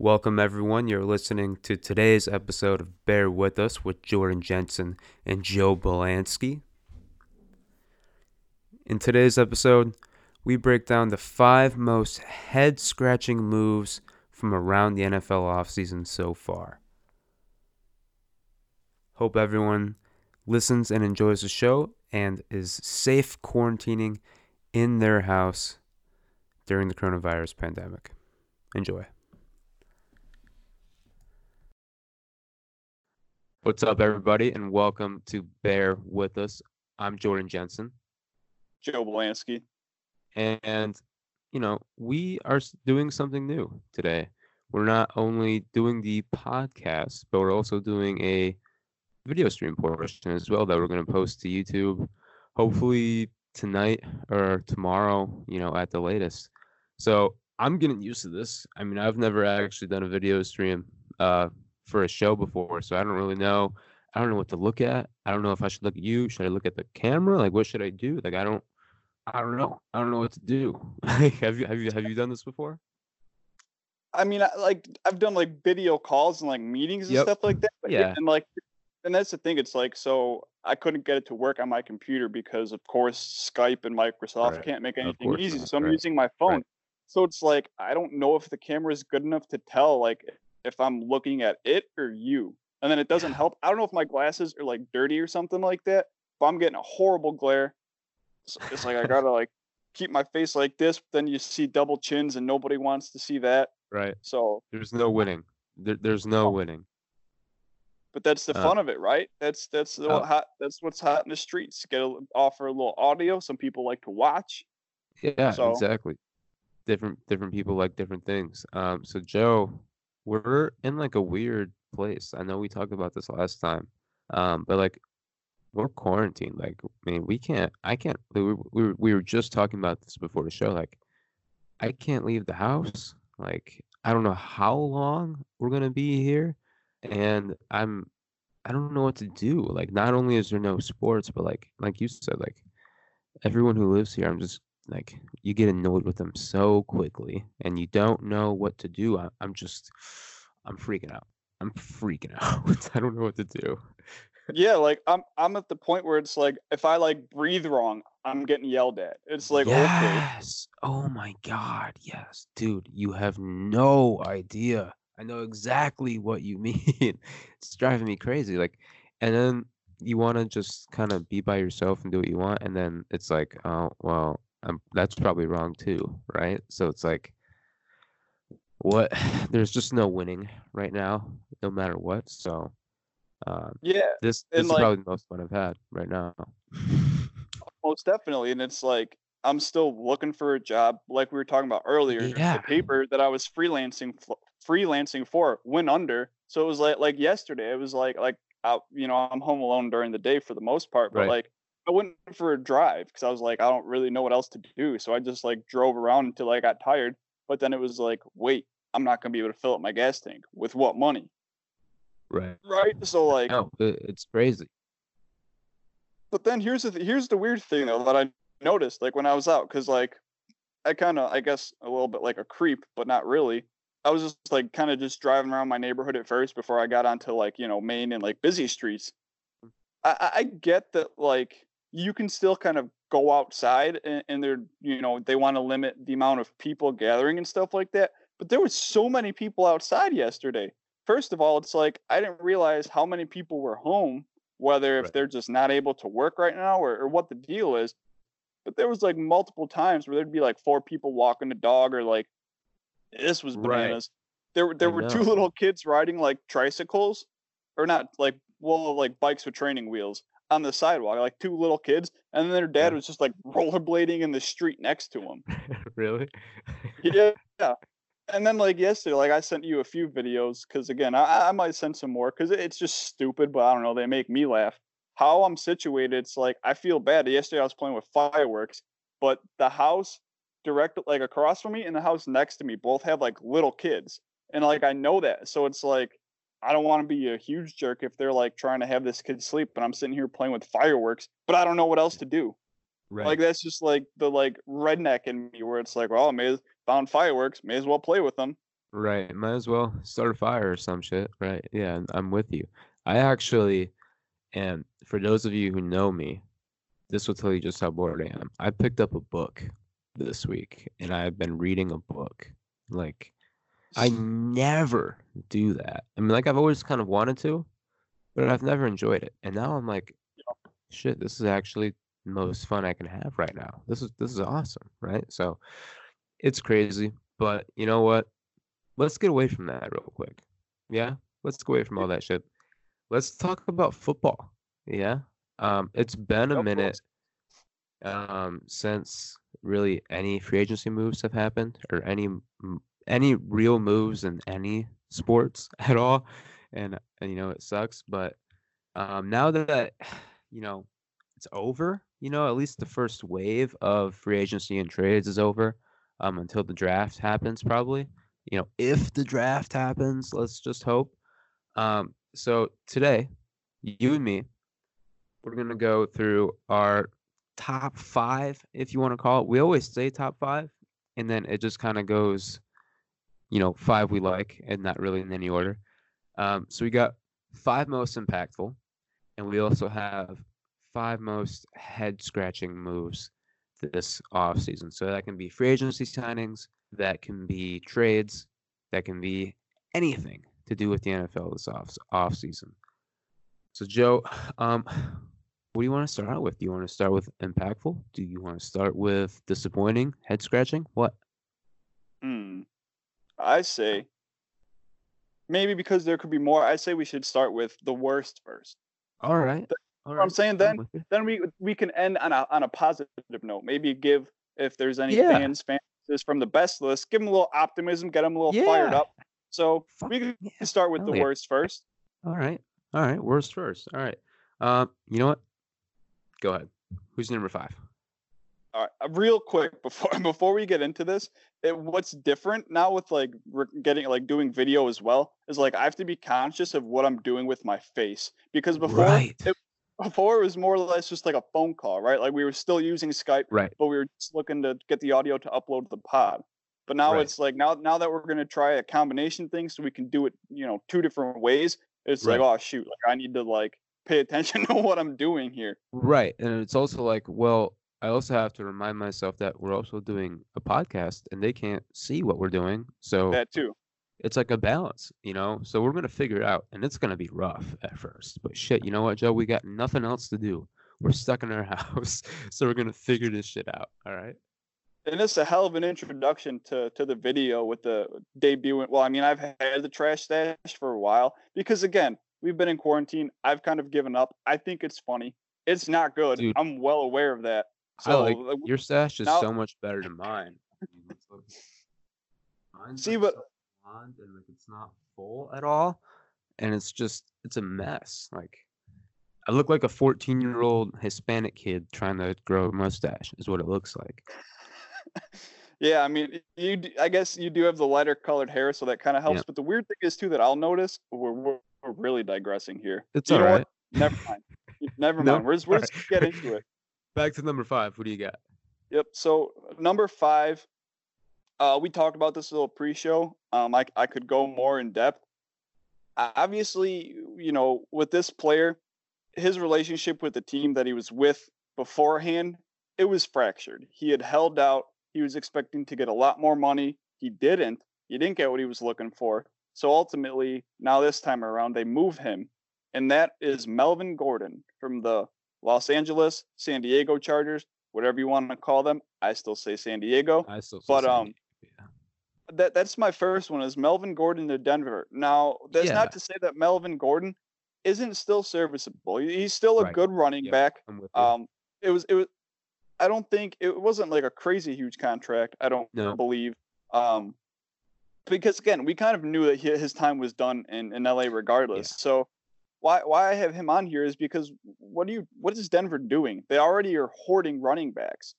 Welcome, everyone. You're listening to today's episode of Bear With Us with Jordan Jensen and Joe Belansky. In today's episode, we break down the five most head scratching moves from around the NFL offseason so far. Hope everyone listens and enjoys the show and is safe quarantining in their house during the coronavirus pandemic. Enjoy. What's up, everybody, and welcome to Bear With Us. I'm Jordan Jensen. Joe Belansky. And, you know, we are doing something new today. We're not only doing the podcast, but we're also doing a video stream portion as well that we're going to post to YouTube hopefully tonight or tomorrow, you know, at the latest. So I'm getting used to this. I mean, I've never actually done a video stream uh, for a show before, so I don't really know. I don't know what to look at. I don't know if I should look at you. Should I look at the camera? Like, what should I do? Like, I don't, I don't know. I don't know what to do. have you have you have you done this before? I mean, I, like I've done like video calls and like meetings and Yep. stuff like that. But Yeah. And like, and that's the thing. It's like so I couldn't get it to work on my computer because of course Skype and Microsoft Right. can't make anything easy. not. So I'm Right. using my phone. So it's like I don't know if the camera is good enough to tell like if I'm looking at it or you. And then it doesn't Yeah. help. I don't know if my glasses are like dirty or something like that, but I'm getting a horrible glare. So it's like I gotta like keep my face like this. But then you see double chins, and nobody wants to see that. Right. So, There's no winning. There, there's no winning. but that's the Uh, fun of it, right? That's that's the Oh. hot. That's what's hot in the streets. Get a, offer a little audio. Some people like to watch. Yeah, So- exactly. Different different people like different things. Um, so Joe, we're in like a weird place. I know we talked about this last time. Um, but like we're quarantined. Like, I mean, we can't. I can't. We we we were just talking about this before the show. Like, I can't leave the house. Like, I don't know how long we're gonna be here, and I'm. I don't know what to do. Like, not only is there no sports, but like, like you said, like everyone who lives here, I'm just like you get annoyed with them so quickly, and you don't know what to do. I, I'm just, I'm freaking out. I'm freaking out. I don't know what to do. yeah, like I'm I'm at the point where it's like if I like breathe wrong, I'm getting yelled at. It's like okay. Oh my God. Yes, dude. You have no idea. I know exactly what you mean. it's driving me crazy. Like, and then you want to just kind of be by yourself and do what you want, and then it's like, oh well, I'm, that's probably wrong too, right? So it's like, what? There's just no winning right now, no matter what. So, um, yeah, this this is like- probably the most fun I've had right now. most definitely. And it's like I'm still looking for a job, like we were talking about earlier. Yeah. The paper that I was freelancing f- freelancing for went under, so it was like like yesterday. It was like like I, you know I'm home alone during the day for the most part, but Right. like I went for a drive because I was like I don't really know what else to do, so I just like drove around until I got tired. But then it was like, wait, I'm not gonna be able to fill up my gas tank with what money, Right. right? So like, No, it's crazy. But then here's the th- here's the weird thing though that I noticed like when I was out because like I kind of I guess a little bit like a creep, but not really. I was just like kind of just driving around my neighborhood at first before I got onto like you know main and like busy streets. I- I get that like you can still kind of go outside and, and they're you know they want to limit the amount of people gathering and stuff like that. But there was so many people outside yesterday. First of all, it's like I didn't realize how many people were home whether if Right. they're just not able to work right now or, or what the deal is. But there was like multiple times where there'd be like four people walking a dog or like this was Right. bananas. There were there I were two little kids riding like tricycles or not like well like bikes with training wheels on the sidewalk, like two little kids, and then their dad Yeah. was just like rollerblading in the street next to them. really? yeah, yeah. And then like yesterday, like I sent you a few videos because again, I, I might send some more because it's just stupid, but I don't know, they make me laugh. How I'm situated, it's like I feel bad. Yesterday I was playing with fireworks, but the house direct like across from me and the house next to me both have like little kids, and like I know that, so it's like I don't want to be a huge jerk if they're like trying to have this kid sleep, and I'm sitting here playing with fireworks, but I don't know what else to do. Right. Like that's just like the like redneck in me where it's like, well, I may as found fireworks, may as well play with them. Right. Might as well start a fire or some shit. Right. Yeah, I'm- I'm with you. I actually, and for those of you who know me, this will tell you just how bored I am. I picked up a book this week and I've been reading a book. Like, I never do that. I mean, like, I've always kind of wanted to, but I've never enjoyed it. And now I'm like, shit, this is actually the most fun I can have right now. This is this is awesome, right? So it's crazy, but you know what? Let's get away from that real quick. Yeah, let's go away from all that shit. Let's talk about football. Yeah. Um, it's been a minute um since really any free agency moves have happened or any any real moves in any sports at all and, and you know it sucks but um now that you know it's over you know at least the first wave of free agency and trades is over um until the draft happens probably you know if the draft happens let's just hope um so today you and me we're going to go through our top five, if you want to call it. We always say top five, and then it just kind of goes, you know, five we like, and not really in any order. Um, so we got five most impactful, and we also have five most head scratching moves this off season. So that can be free agency signings, that can be trades, that can be anything to do with the NFL this off season. So Joe, um, what do you want to start out with? Do you want to start with impactful? Do you want to start with disappointing, head scratching? What? I say maybe because there could be more. I say we should start with the worst first. All right. All what I'm right, saying I'm then. Then we we can end on a on a positive note. Maybe give if there's any Yeah. fans fans from the best list, give them a little optimism, get them a little fired up. So Fuck we can yeah. start with Hell the yeah. worst first. All right. All right. Worst first. All right. Um, you know what? Go ahead. Who's number five? All right, uh, real quick before before we get into this, it, what's different now with like getting like doing video as well is like I have to be conscious of what I'm doing with my face because before Right. it, before it was more or less just like a phone call, right? Like we were still using Skype, Right. but we were just looking to get the audio to upload to the pod. But now Right. it's like now now that we're gonna try a combination thing, so we can do it, you know, two different ways. It's like, oh shoot, like I need to like pay attention to what I'm doing here. Right. And it's also like, well, I also have to remind myself that we're also doing a podcast and they can't see what we're doing. So That too. it's like a balance, you know? So we're gonna figure it out and it's gonna be rough at first. But shit, you know what, Joe? We got nothing else to do. We're stuck in our house. So we're gonna figure this shit out. All right. and it's a hell of an introduction to to the video with the debut. Well, I mean, I've had the trash stash for a while because again, we've been in quarantine. I've kind of given up. I think it's funny. It's not good. Dude. I'm well aware of that. I So like like, your stash is now- so much better than mine. I mean, let's look. Mine's See, like but- and like it's not full at all, and it's just it's a mess. Like I look like a 14 year old Hispanic kid trying to grow a mustache. Is what it looks like. yeah, I mean, you. I guess you do have the lighter colored hair, so that kind of helps. Yeah. But the weird thing is too that I'll notice we're we're, we're really digressing here. It's You all right. Never mind. Never No? mind. We're just, we're just get into it. Back to number five. What do you got? Yep. So number five, uh, we talked about this little pre-show. Um, I I could go more in depth. Obviously, you know, with this player, his relationship with the team that he was with beforehand, it was fractured. He had held out. He was expecting to get a lot more money. He didn't. He didn't get what he was looking for. So ultimately, now this time around, they move him, and that is Melvin Gordon from the Los Angeles, San Diego Chargers, whatever you want to call them. I still say San Diego. I still. say But, San um, yeah. That that's my first one is Melvin Gordon to Denver. Now, that's Yeah. not to say that Melvin Gordon isn't still serviceable. He's still a Right. good running Yeah. back. I'm with you. Um, it was it was. I don't think it wasn't like a crazy huge contract. I don't No. believe. Um, because again, we kind of knew that his time was done in, in LA regardless. So why why I have him on here is because what do you what is Denver doing? They already are hoarding running backs.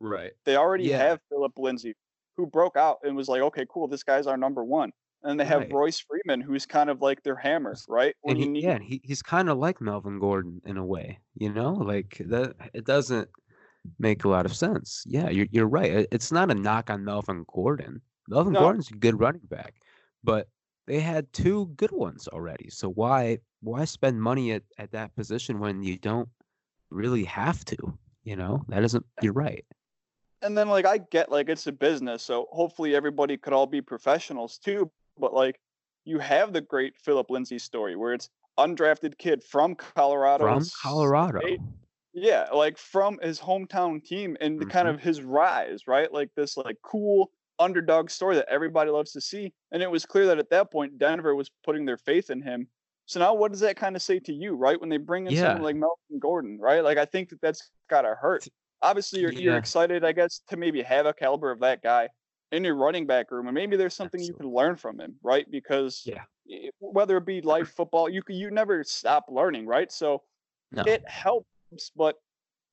right. They already Yeah. have Phillip Lindsay, who broke out and was like, okay, cool, this guy's our number one. And they have Right. Royce Freeman, who's kind of like their hammer, right? When and he, you need- yeah, he, he's kind of like Melvin Gordon in a way, you know, like that. It doesn't make a lot of sense. Yeah, you're you're right. It's not a knock on Melvin Gordon. Melvin No. Gordon's a good running back, but they had two good ones already. So why why spend money at, at that position when you don't really have to? You know, that isn't you're right. And then like I get like it's a business, so hopefully everybody could all be professionals too. But like you have the great Phillip Lindsay story where it's undrafted kid from Colorado. From Colorado. State, yeah, like from his hometown team and mm-hmm. kind of his rise, right? Like this like cool underdog story that everybody loves to see. And it was clear that at that point Denver was putting their faith in him. So now what does that kind of say to you, right? When they bring in yeah. someone like Melvin Gordon, right? Like I think that that's got to hurt. Obviously you're, yeah. you're excited, I guess, to maybe have a caliber of that guy in your running back room and maybe there's something Absolutely. you can learn from him, right? Because yeah. whether it be life football, you you never stop learning, right? So no. it helps, but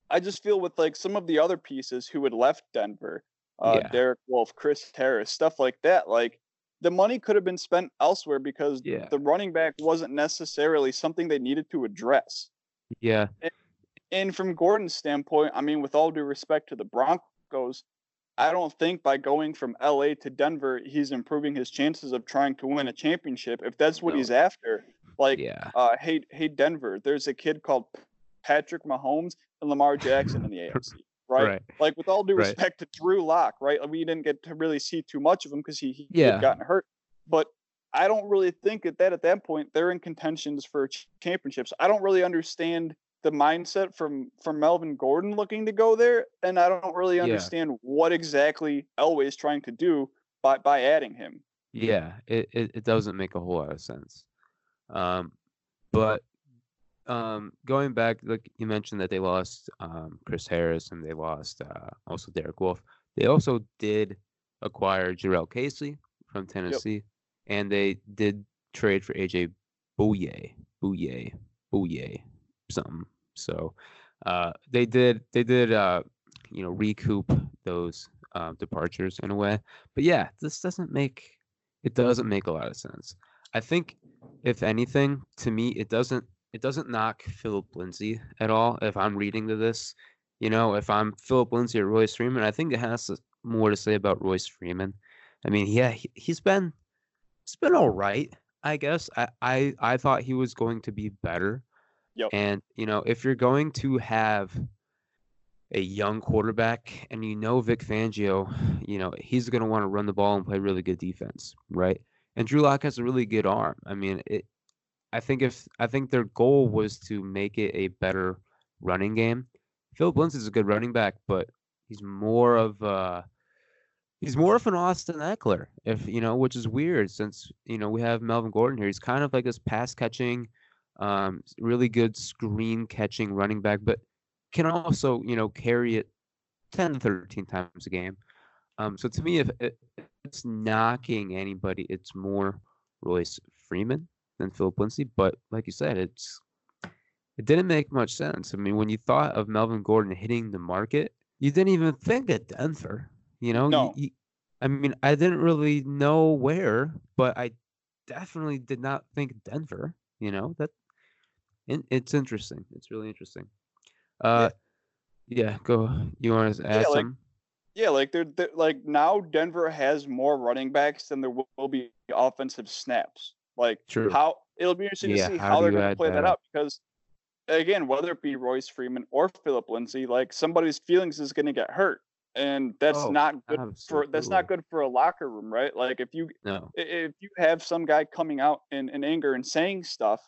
I just feel with like some of the other pieces who had left Denver, uh, yeah. Derek Wolfe, Chris Harris, stuff like that. Like the money could have been spent elsewhere because yeah. the running back wasn't necessarily something they needed to address. Yeah. And, and from Gordon's standpoint, I mean, with all due respect to the Broncos, I don't think by going from LA to Denver, he's improving his chances of trying to win a championship. If that's what no. he's after, like, yeah. uh, hey, hey, Denver, there's a kid called Patrick Mahomes and Lamar Jackson in the AFC. Right? right? Like with all due respect to Drew Lock, right? We didn't get to really see too much of him because he, he yeah. had gotten hurt. But I don't really think at that at that point they're in contentions for championships. I don't really understand the mindset from from Melvin Gordon looking to go there, and I don't really understand yeah. what exactly Elway is trying to do by by adding him. Yeah, it, it, it doesn't make a whole lot of sense. Um, but um, going back, like you mentioned that they lost um, Chris Harris and they lost uh, also Derek Wolfe. They also did acquire Jurrell Casey from Tennessee, yep. and they did trade for AJ Bouye, Bouye, Bouye, something. So uh, they did they did uh, you know recoup those uh, departures in a way. But yeah, this doesn't make it doesn't make a lot of sense. I think if anything, to me, it doesn't it doesn't knock Phillip Lindsay at all. If I'm reading to this, you know, if I'm Phillip Lindsay or Royce Freeman, I think it has more to say about Royce Freeman. I mean, yeah, he, he's been it's been all right, I guess. I, I I thought he was going to be better. Yep. And you know, if you're going to have a young quarterback, and you know Vic Fangio, you know he's going to want to run the ball and play really good defense, right? And Drew Lock has a really good arm. I mean, it, I think if I think their goal was to make it a better running game. Phillip Lindsay is a good running back, but he's more of a he's more of an Austin Ekeler, if you know, which is weird since you know we have Melvin Gordon here. He's kind of like this pass catching, um, really good screen catching running back, but can also you know carry it ten to thirteen times a game. Um, so to me, if it's knocking anybody, it's more Royce Freeman than Phillip Lindsay. But like you said, it's it didn't make much sense. I mean, when you thought of Melvin Gordon hitting the market, you didn't even think of Denver. You know, no. You, you, I mean, I didn't really know where, but I definitely did not think Denver. You know that it, it's interesting. It's really interesting. Uh, yeah, yeah go. You want to add yeah, like, Yeah, like they're, they're, like now Denver has more running backs than there will be offensive snaps. Like True. how it'll be interesting yeah, to see how, how they're going to play that that out because again, whether it be Royce Freeman or Phillip Lindsay, like somebody's feelings is going to get hurt, and that's oh, not good absolutely. for that's not good for a locker room, right? Like if you no. if you have some guy coming out in, in anger and saying stuff,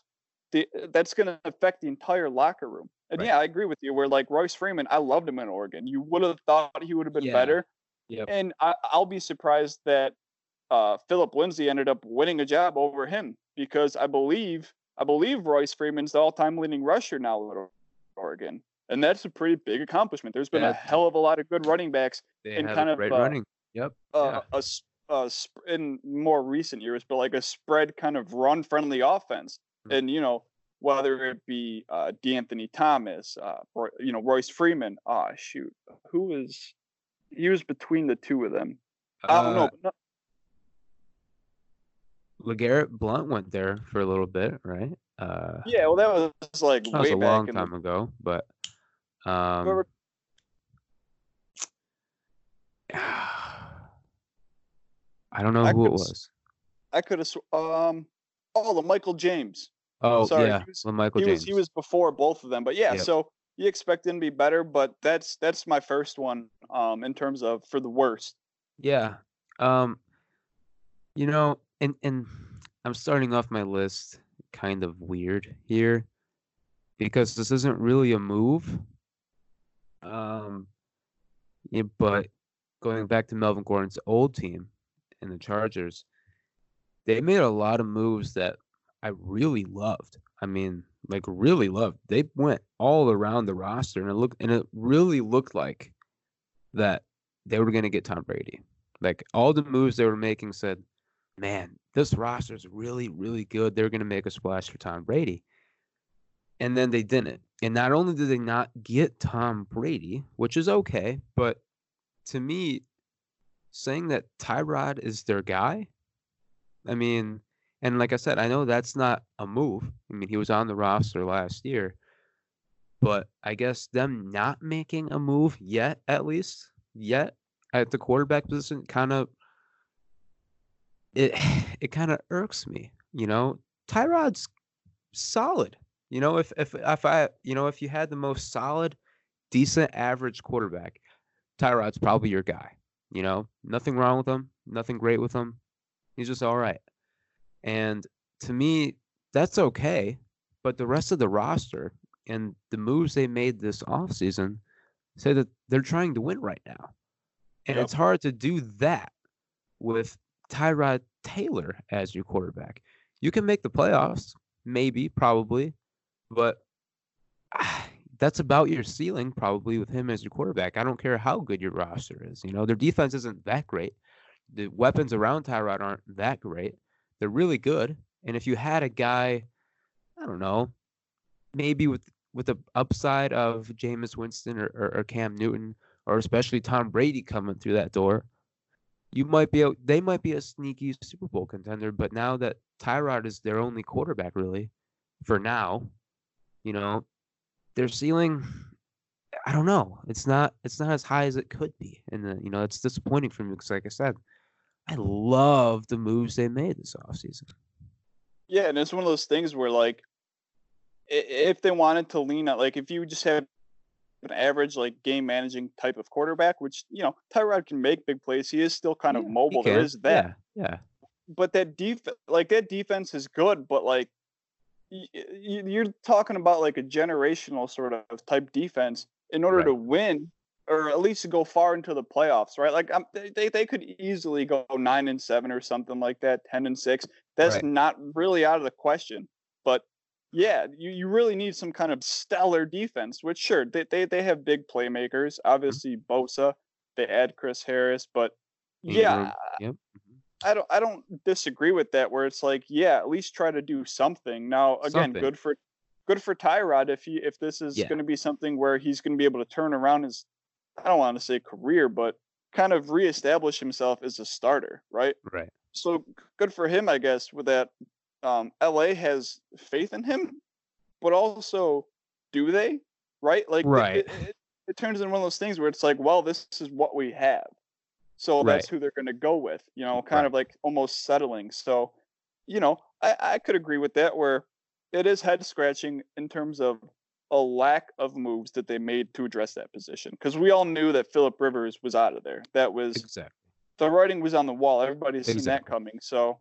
the, that's going to affect the entire locker room. And right. yeah, I agree with you. Where like Royce Freeman, I loved him in Oregon. You would have thought he would have been yeah. better. Yep. And I, I'll be surprised that uh, Phillip Lindsay ended up winning a job over him because I believe I believe Royce Freeman's the all-time leading rusher now at Oregon, and that's a pretty big accomplishment. There's been yeah. a hell of a lot of good running backs in kind of great uh, running. Yep. Uh, yeah. a, a, in more recent years, but like a spread kind of run-friendly offense, mm-hmm. and you know whether it be uh, De'Anthony Thomas, uh, or you know Royce Freeman. Ah, oh, shoot, who was he was between the two of them? I don't know. LeGarrette Blount went there for a little bit, right? Uh, yeah, well, that was like that was a long time the... ago, but um, Whoever... I don't know I who it was. I could have. Sw- um. Oh, the Michael James. Oh Sorry, yeah, he was- Michael he James. was he was before both of them, but yeah. Yep. So you expect him to be better, but that's that's my first one. Um, in terms of for the worst. Yeah. Um you know, and and I'm starting off my list kind of weird here because this isn't really a move. Um yeah, but going back to Melvin Gordon's old team and the Chargers, they made a lot of moves that I really loved. I mean, like really loved. They went all around the roster and it looked and it really looked like that they were going to get Tom Brady. Like all the moves they were making said, man, this roster is really, really good. They're going to make a splash for Tom Brady. And then they didn't. And not only did they not get Tom Brady, which is okay, but to me, saying that Tyrod is their guy, I mean, and like I said, I know that's not a move. I mean, he was on the roster last year, but I guess them not making a move yet, at least yet at the quarterback position, kind of it it kind of irks me. You know, Tyrod's solid. You know, if if if I you know if you had the most solid, decent, average quarterback, Tyrod's probably your guy. You know, nothing wrong with him, nothing great with him. He's just all right. And to me, that's okay. But the rest of the roster and the moves they made this offseason say that they're trying to win right now. And Yep. it's hard to do that with Tyrod Taylor as your quarterback. You can make the playoffs, maybe, probably, but that's about your ceiling, probably, with him as your quarterback. I don't care how good your roster is. You know, their defense isn't that great. The weapons around Tyrod aren't that great. They're really good. And if you had a guy, I don't know, maybe with with the upside of Jameis Winston or, or, or Cam Newton, or especially Tom Brady coming through that door, you might be a, they might be a sneaky Super Bowl contender. But now that Tyrod is their only quarterback, really, for now, you know, their ceiling, I don't know. It's not it's not as high as it could be, and uh, you know it's disappointing for me because, like I said, I love the moves they made this offseason. Yeah, and it's one of those things where like, if they wanted to lean on, like, if you just have an average like game managing type of quarterback, which you know Tyrod can make big plays, he is still kind of Yeah, he mobile. There is that, Yeah, yeah. but that def like that defense is good, but like. y- y- You're talking about like a generational sort of type defense in order Right. to win, or at least to go far into the playoffs, right? Like um, they, they they could easily go nine and seven or something like that, ten and six. That's Right. not really out of the question. But yeah, you, you really need some kind of stellar defense, which sure, they, they, they have big playmakers. Mm-hmm. Obviously Bosa, they add Chris Harris, but yeah, Yep. mhm. I don't I don't disagree with that where it's like, yeah, at least try to do something. Now again, Something. good for good for Tyrod if he if this is Yeah. gonna be something where he's gonna be able to turn around his I don't want to say career, but kind of reestablish himself as a starter, right? Right. so good for him, I guess, with that. Um, LA has faith in him, but also, do they? Right? Like, Right. It, it, it turns into one of those things where it's like, well, this is what we have, so Right. that's who they're going to go with. You know, kind Right. of like almost settling. So, you know, I, I could agree with that. Where it is head scratching in terms of a lack of moves that they made to address that position, because we all knew that Philip Rivers was out of there. That was Exactly. the writing was on the wall. Everybody's seen that coming. So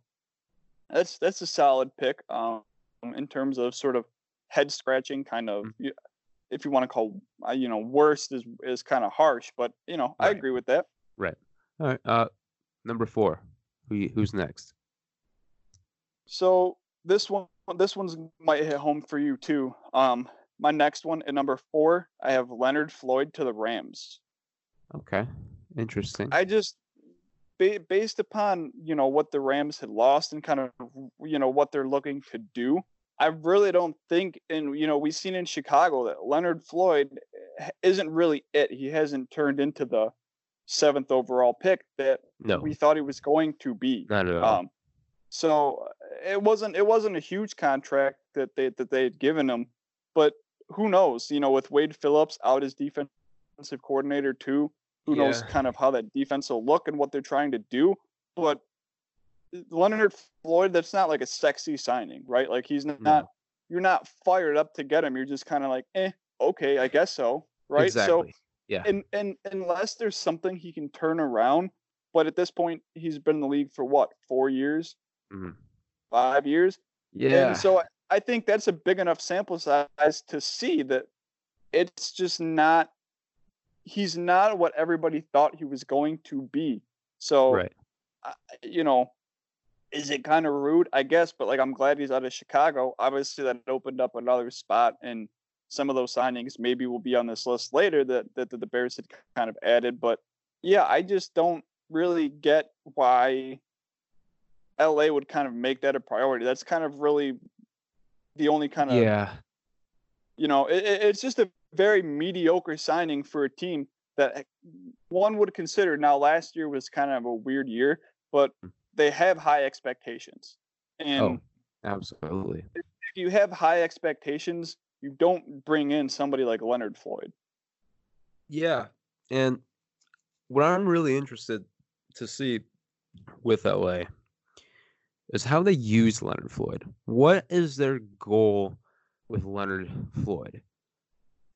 that's that's a solid pick um, in terms of sort of head scratching kind of Mhm. if you want to call uh, you know worst is is kind of harsh, but you know I Right. agree with that. Right. All right. Uh, number four. Who who's next? So this one this one's might hit home for you too. Um, my next one at number four, I have Leonard Floyd to the Rams. Okay. Interesting. I just ba- based upon you know what the Rams had lost and kind of you know what they're looking to do. I really don't think, and you know, we've seen in Chicago that Leonard Floyd eh, isn't really it. He hasn't turned into the seventh overall pick that no, we thought he was going to be. not at all. Um, so uh, it wasn't it wasn't a huge contract that they that they had given him, but who knows? You know, with Wade Phillips out as defensive coordinator too, who knows kind of how that defense will look and what they're trying to do. But Leonard Floyd, that's not like a sexy signing, right? Like he's not, No. you're not fired up to get him. You're just kind of like, eh, okay, I guess so, right? So yeah. and and unless there's something he can turn around, but at this point he's been in the league for what four years, Mhm. five years, Yeah. and so I- I think that's a big enough sample size to see that it's just not. He's not what everybody thought he was going to be. So right. I- you know, is it kind of rude? I guess, but like I'm glad he's out of Chicago. Obviously, that opened up another spot, and some of those signings maybe will be on this list later that that, the Bears had kind of added. But yeah, I just don't really get why LA would kind of make that a priority. That's kind of really the only kind of Yeah. you know, it- it's just a very mediocre signing for a team that one would consider. Now, last year was kind of a weird year, but Mm. they have high expectations. And Oh, absolutely. if you have high expectations, you don't bring in somebody like Leonard Floyd. Yeah. And what I'm really interested to see with LA is how they use Leonard Floyd. What is their goal with Leonard Floyd?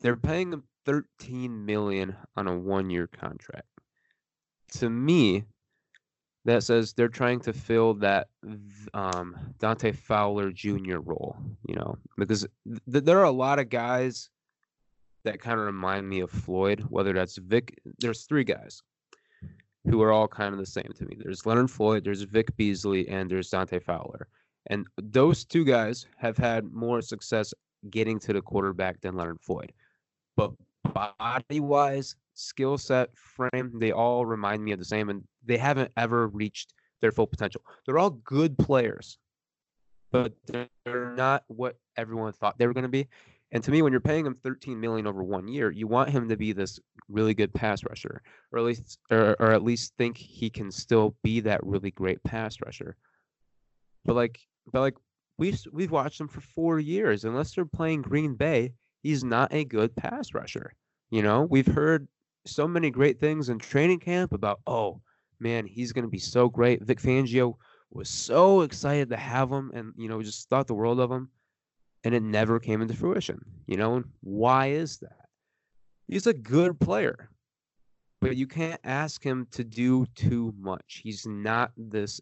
They're paying him 13 million on a one-year contract. To me, that says they're trying to fill that um, Dante Fowler Jr. role, you know, because th- there are a lot of guys that kind of remind me of Floyd, whether that's Vic. There's three guys who are all kind of the same to me. There's Leonard Floyd, there's Vic Beasley, and there's Dante Fowler. And those two guys have had more success getting to the quarterback than Leonard Floyd. But body wise, skill set, frame, they all remind me of the same, and they haven't ever reached their full potential. They're all good players, but they're not what everyone thought they were going to be. And to me, when you're paying him 13 million over one year, you want him to be this really good pass rusher, or at least, or, or at least think he can still be that really great pass rusher. But like, but like we've we've watched him for four years. Unless they're playing Green Bay, he's not a good pass rusher. You know, we've heard so many great things in training camp about, oh man, he's going to be so great. Vic Fangio was so excited to have him, and you know, just thought the world of him and it never came into fruition. You know, why is that? He's a good player, but you can't ask him to do too much. He's not this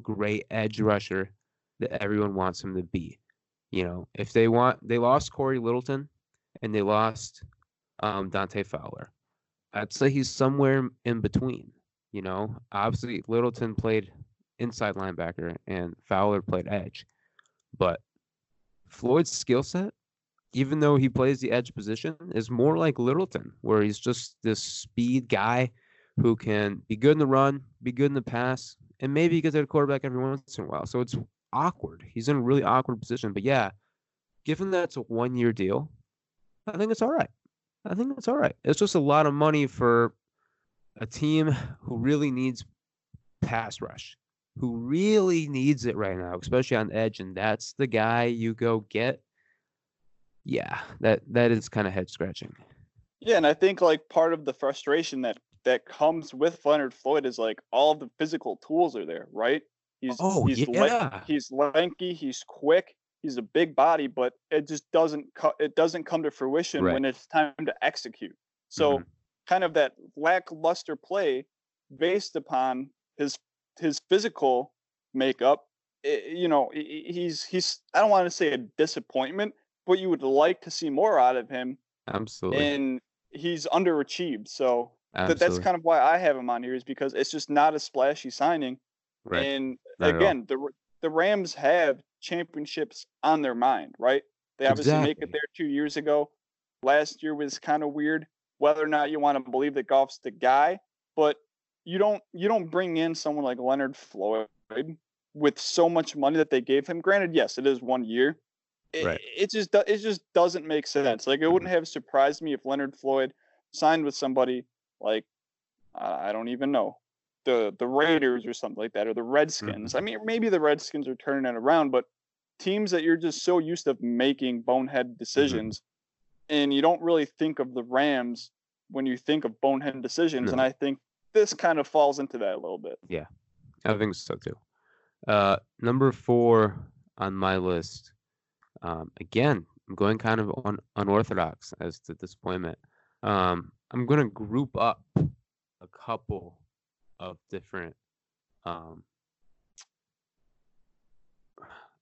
great edge rusher that everyone wants him to be. You know, if they want, they lost Cory Littleton and they lost um, Dante Fowler. I'd say he's somewhere in between. You know, obviously Littleton played inside linebacker and Fowler played edge, but Floyd's skill set, even though he plays the edge position, is more like Littleton, where he's just this speed guy who can be good in the run, be good in the pass, and maybe get to the quarterback every once in a while. So it's awkward. He's in a really awkward position. But yeah, given that it's a one year deal, I think it's all right. I think it's all right. It's just a lot of money for a team who really needs pass rush, who really needs it right now, especially on edge, and that's the guy you go get. Yeah, that that is kind of head scratching. Yeah, and I think like part of the frustration that that comes with Leonard Floyd is like all the physical tools are there, right? He's Oh, he's yeah. he's lanky, he's quick, he's a big body, but it just doesn't co- it doesn't come to fruition Right. when it's time to execute. So Mhm. kind of that lackluster play based upon his his physical makeup. i- you know, he's he's I don't want to say a disappointment, but you would like to see more out of him, Absolutely. and he's underachieved. So that, that's kind of why I have him on here is because it's just not a splashy signing. Right. And Not again, the the Rams have championships on their mind, right? They obviously make it there two years ago. Last year was kind of weird. Whether or not you want to believe that Goff's the guy, but you don't you don't bring in someone like Leonard Floyd with so much money that they gave him. Granted, yes, it is one year. It, Right. it just it just doesn't make sense. Like it wouldn't mm-hmm. have surprised me if Leonard Floyd signed with somebody like I don't even know the the Raiders or something like that, or the Redskins. I mean, maybe the Redskins are turning it around, but teams that you're just so used to making bonehead decisions, and you don't really think of the Rams when you think of bonehead decisions. And I think this kind of falls into that a little bit. Yeah, I think so too. Uh, number four on my list. Um, again, I'm going kind of un- unorthodox as to disappointment. Um, I'm gonna group up a couple of different um,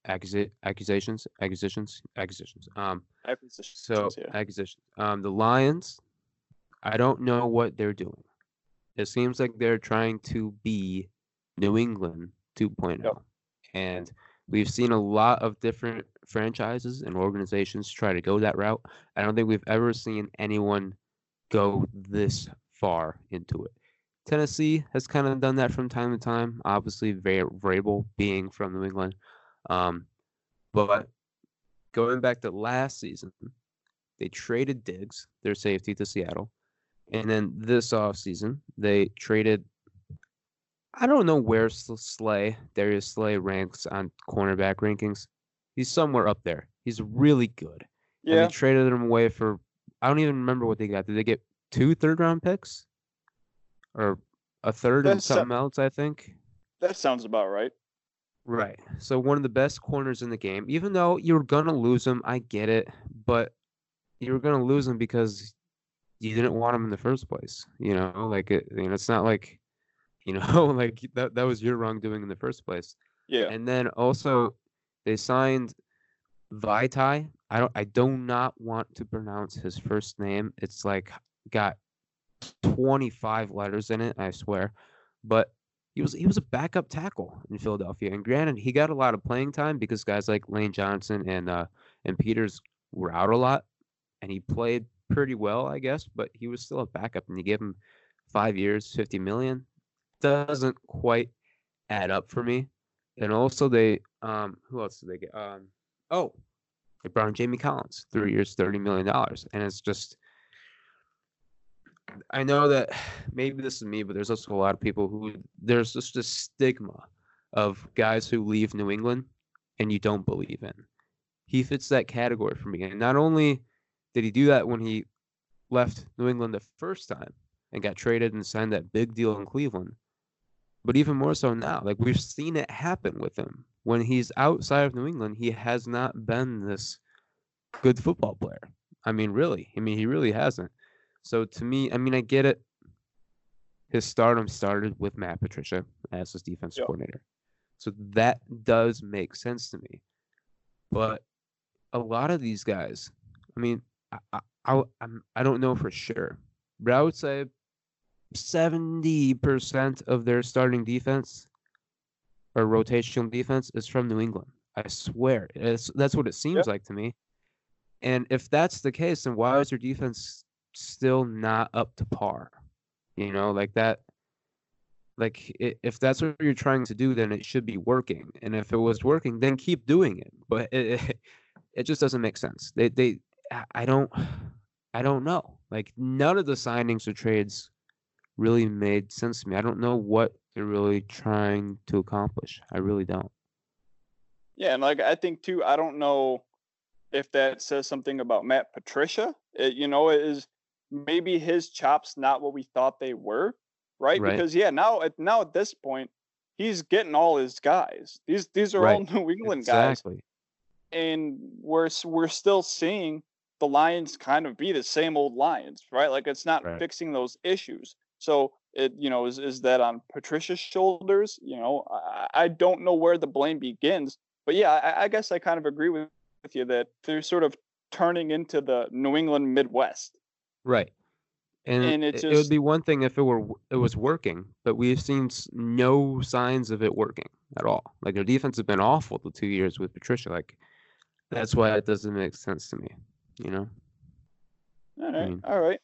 accusi- accusations, accusations, accusations. Um, Acquisitions, so yeah. acquisitions. Um, the Lions. I don't know what they're doing. It seems like they're trying to be New England 2.0, Yep. and we've seen a lot of different franchises and organizations try to go that route. I don't think we've ever seen anyone go this far into it. Tennessee has kind of done that from time to time. Obviously, Vrabel being from New England, um, but going back to last season, they traded Diggs, their safety, to Seattle, and then this offseason they traded. I don't know where Slay, Darius Slay ranks on cornerback rankings. He's somewhere up there. He's really good. And Yeah, they traded him away for I don't even remember what they got. Did they get two third round picks? Or a third and That's so- something else, I think. that sounds about right. Right. So one of the best corners in the game. Even though you're gonna lose him, I get it, but you were gonna lose him because you didn't want him in the first place. You know, like it, you know, it's not like, you know, like that that was your wrongdoing in the first place. Yeah, And then also they signed Vaitai. I don't I do not want to pronounce his first name. It's like got 25 letters in it, I swear. But he was he was a backup tackle in Philadelphia. And granted, he got a lot of playing time because guys like Lane Johnson and uh and Peters were out a lot and he played pretty well, I guess, but he was still a backup and you gave him 5 years, 50 million. Doesn't quite add up for me. And also they um who else did they get? Um oh, they brought in Jamie Collins, three years, thirty million dollars. And it's just I know that maybe this is me, but there's also a lot of people who there's just a stigma of guys who leave New England and you don't believe in. He fits that category for me. And not only did he do that when he left New England the first time and got traded and signed that big deal in Cleveland, but even more so now. Like we've seen it happen with him. When he's outside of New England, he has not been this good football player. I mean, really. I mean, he really hasn't. So to me, I mean, I get it. His stardom started with Matt Patricia as his defense Yep. coordinator. So that does make sense to me. But a lot of these guys, I mean, I, I, I, I'm, I don't know for sure, but I would say 70% of their starting defense or rotational defense is from New England. I swear. It's, that's what it seems like to me. And if that's the case, then why is your defense still not up to par? You know, like that. Like if that's what you're trying to do, then it should be working. And if it was working, then keep doing it. But it, it, it just doesn't make sense. They they I- I don't I don't know. Like none of the signings or trades really made sense to me. I don't know what they're really trying to accomplish. I really don't. yeah, and like I think too, I don't know if that says something about Matt Patricia. It, you know, it is maybe his chops not what we thought they were, right? Right. Because yeah, now at now at this point, he's getting all his guys. These these are all New England guys, and we're we're still seeing the Lions kind of be the same old Lions, right? Like it's not Right. fixing those issues. So it you know is is that on Patricia's shoulders? You know, I, I don't know where the blame begins, but yeah, I, I guess I kind of agree with, with you that they're sort of turning into the New England Midwest. Right. And, And it it, it would be one thing if it were it was working, but we've seen no signs of it working at all. Like their defense has been awful the two years with Patricia. Like that's why it doesn't make sense to me. You know. All right, mean- all right.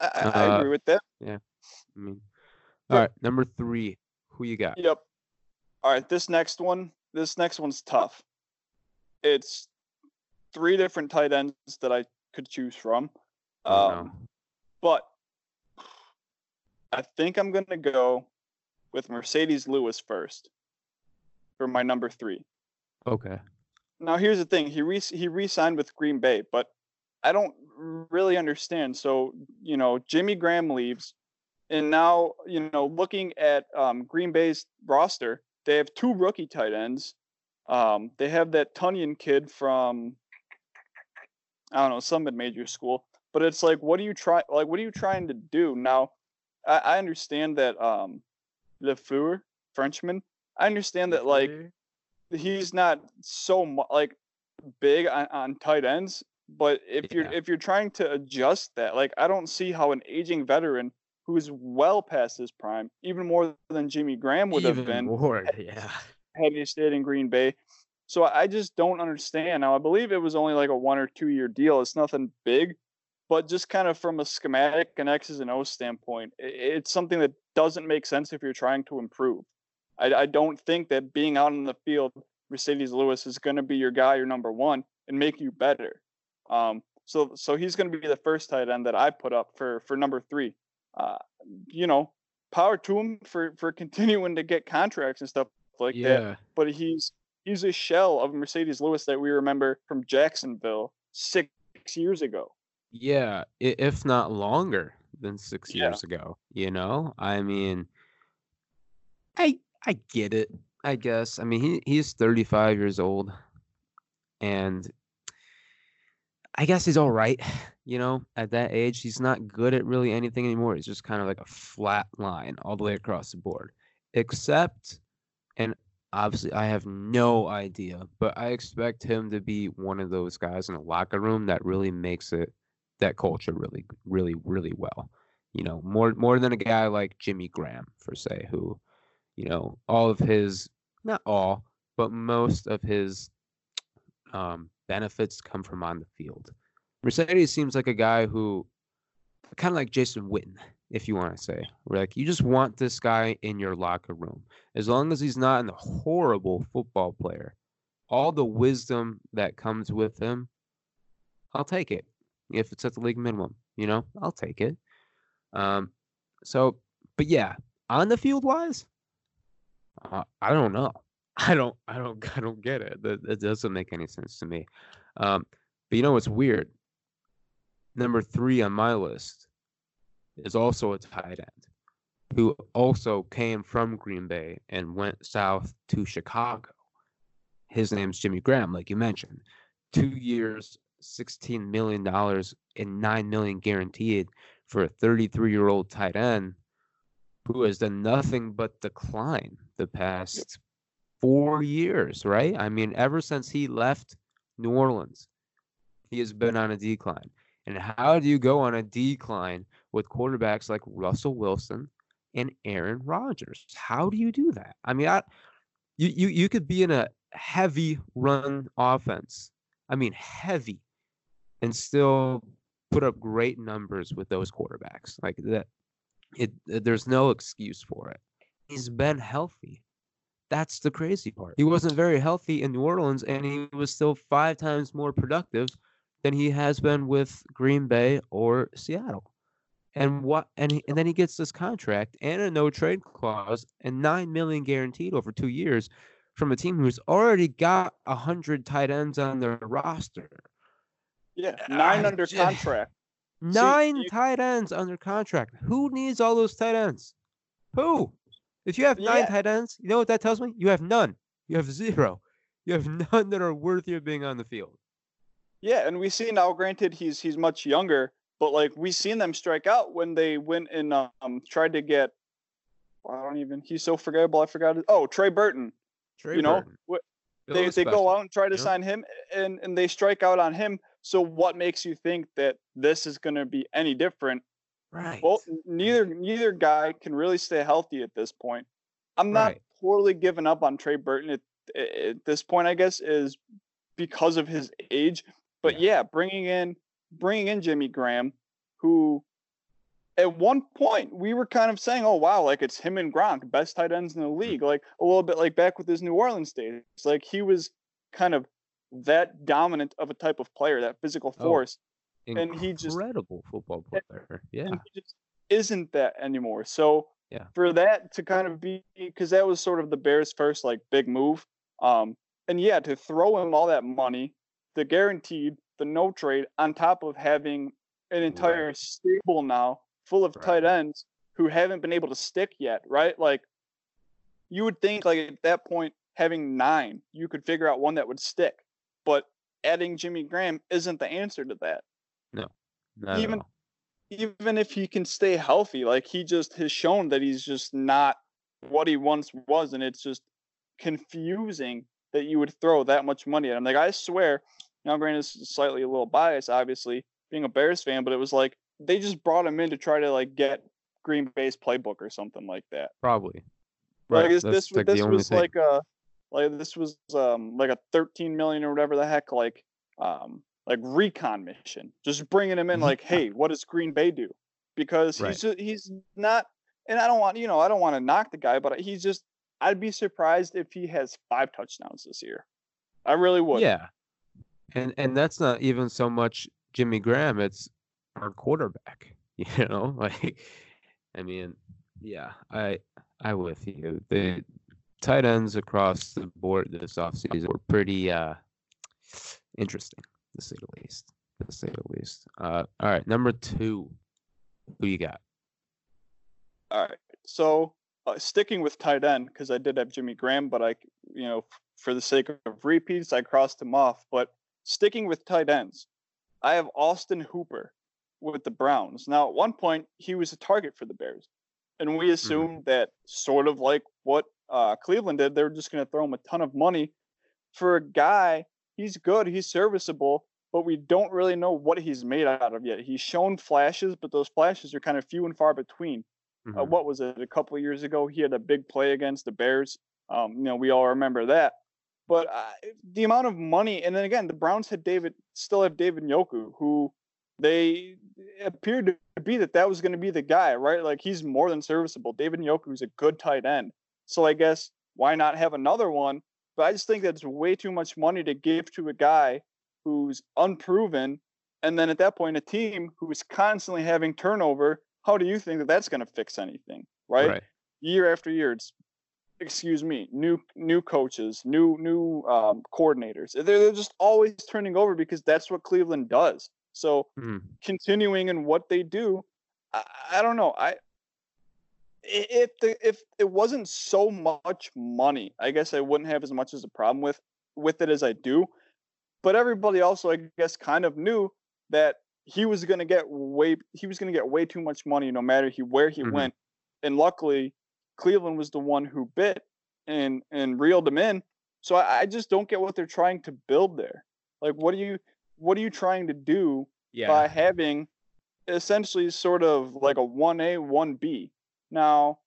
I, I, I Uh, agree with that. Yeah. I mean, Yep. all right. Number three, who you got? Yep. All right, this next one, this next one's tough. It's three different tight ends that I could choose from. Oh, Um. But I think I'm going to go with Marcedes Lewis first for my number three. Okay. Now, here's the thing he re- he re signed with Green Bay, but I don't really understand. So, you know, Jimmy Graham leaves. And now, you know, looking at um, Green Bay's roster, they have two rookie tight ends. Um, they have that Tonyan kid from I don't know some mid major school, but it's like, what are you try like? What are you trying to do now? I, I understand that um, Lafleur Frenchman. I understand that like he's not so mu- like big on, on tight ends, but if you're if you're trying to adjust that, like I don't see how an aging veteran who is well past his prime, even more than Jimmy Graham would have Even been more, yeah. had he stayed in Green Bay. So I just don't understand. Now I believe it was only like a one or two year deal. It's nothing big, but just kind of from a schematic and X's and O's standpoint, it's something that doesn't make sense if you're trying to improve. I, I don't think that being out in the field, Marcedes Lewis is going to be your guy, your number one, and make you better. Um, so so he's going to be the first tight end that I put up for for number three. Uh, you know, power to him for for continuing to get contracts and stuff like that but he's he's a shell of Marcedes Lewis that we remember from Jacksonville six years ago. Yeah, if not longer than six Yeah. years ago. You know, I mm-hmm. mean, I I get it. I guess. I mean, he he's 35 years old, and I guess he's all right. You know, at that age, he's not good at really anything anymore. He's just kind of like a flat line all the way across the board, except, and obviously, I have no idea, but I expect him to be one of those guys in the locker room that really makes it that culture really, really, really well. You know, more more than a guy like Jimmy Graham, for say, who, you know, all of his not all, but most of his um, benefits come from on the field. Marcedes seems like a guy who, kind of like Jason Witten, if you want to say, where like you just want this guy in your locker room, as long as he's not a horrible football player. All the wisdom that comes with him, I'll take it. If it's at the league minimum, you know, I'll take it. Um, so, but yeah, on the field wise, uh, I don't know. I don't, I don't, I don't get it. That, that doesn't make any sense to me. Um, but you know what's weird? Number three on my list is also a tight end who also came from Green Bay and went south to Chicago. His name's Jimmy Graham, like you mentioned. Two years, $16 million, and $9 million guaranteed for a 33 year old tight end who has done nothing but decline the past four years, right? I mean, ever since he left New Orleans, he has been on a decline. And how do you go on a decline with quarterbacks like Russell Wilson and Aaron Rodgers? How do you do that? I mean, I, you, you you could be in a heavy run offense. I mean, heavy, and still put up great numbers with those quarterbacks. Like that, it there's no excuse for it. He's been healthy. That's the crazy part. He wasn't very healthy in New Orleans, and he was still five times more productive than he has been with Green Bay or Seattle. And what and and then he gets this contract and a no trade clause and nine million guaranteed over two years from a team who's already got a hundred tight ends on their roster. Yeah, nine I under ju- contract. Nine you- tight ends under contract. Who needs all those tight ends? Who? If you have nine Yeah. tight ends, you know what that tells me? You have none. You have zero. You have none that are worthy of being on the field. Yeah, and we see now. Granted, he's he's much younger, but like we seen them strike out when they went and um tried to get. I don't even. He's so forgettable. I forgot. It. Oh, Trey Burton. Trey you know, Burton. wh- Bill they they go out and try to Yeah. sign him, and and they strike out on him. So what makes you think that this is going to be any different? Right. Well, neither neither guy can really stay healthy at this point. I'm not Right. totally giving up on Trey Burton at, at this point. I guess is because of his age. But yeah. bringing in bringing in Jimmy Graham, who at one point we were kind of saying, "Oh wow, like it's him and Gronk, best tight ends in the hmm. league." Like a little bit like back with his New Orleans days. Like he was kind of that dominant of a type of player, that physical Oh, force. and he just- incredible football player. Yeah. he just isn't that anymore. So Yeah. for that to kind of be because that was sort of the Bears' first like big move. Um, and yeah, to throw him all that money, the guaranteed, the no trade, on top of having an entire stable now full of tight ends who haven't been able to stick yet, right? Like you would think like at that point having nine, you could figure out one that would stick. But adding Jimmy Graham isn't the answer to that. No, Even-. Even if he can stay healthy, like he just has shown that he's just not what he once was, and it's just confusing that you would throw that much money at him. Like I swear, now granted, this is slightly a little biased, obviously being a Bears fan, but it was like they just brought him in to try to like get Green Bay's playbook or something like that. probably. Like Right. this, That's this, like this was thing. like a, like this was um like a 13 million or whatever the heck, like um like recon mission. Just bringing him in, Mhm. like, hey, what does Green Bay do? Because Right. he's just, he's not, and I don't want you know I don't want to knock the guy, but he's just I'd be surprised if he has five touchdowns this year. I really would. Yeah. And and that's not even so much Jimmy Graham, it's our quarterback. You know, like I mean, yeah, I I with you. The tight ends across the board this offseason were pretty uh interesting, to say the least. To say the least. Uh all right, number two. Who you got? All right. So uh, sticking with tight end because I did have Jimmy Graham, but I, you know, for the sake of repeats, I crossed him off. But sticking with tight ends, I have Austin Hooper with the Browns. Now, at one point, he was a target for the Bears, and we assumed that sort of like what uh, Cleveland did, they were just going to throw him a ton of money for a guy. He's good, he's serviceable, but we don't really know what he's made out of yet. He's shown flashes, but those flashes are kind of few and far between uh, Mhm. what was it a couple of years ago he had a big play against the bears um, you know we all remember that but uh, the amount of money and then again the browns had david still have david Njoku, who they appeared to be that that was going to be the guy right like he's more than serviceable david Njoku is a good tight end so i guess why not have another one but i just think that's way too much money to give to a guy who's unproven and then at that point a team who is constantly having turnover how do you think that that's going to fix anything right? right. year after year it's excuse me new new coaches new new um, coordinators they're, they're just always turning over because that's what cleveland does so Mhm. continuing in what they do i, I don't know i- if the if it wasn't so much money i guess i wouldn't have as much as a problem with with it as i do but everybody also i guess kind of knew that he was going to get way he was going to get way too much money no matter he where he Mhm. went and luckily cleveland was the one who bit and and reeled him in so I, I just don't get what they're trying to build there like what are you what are you trying to do Yeah. by having essentially sort of like a 1A, 1B. Now,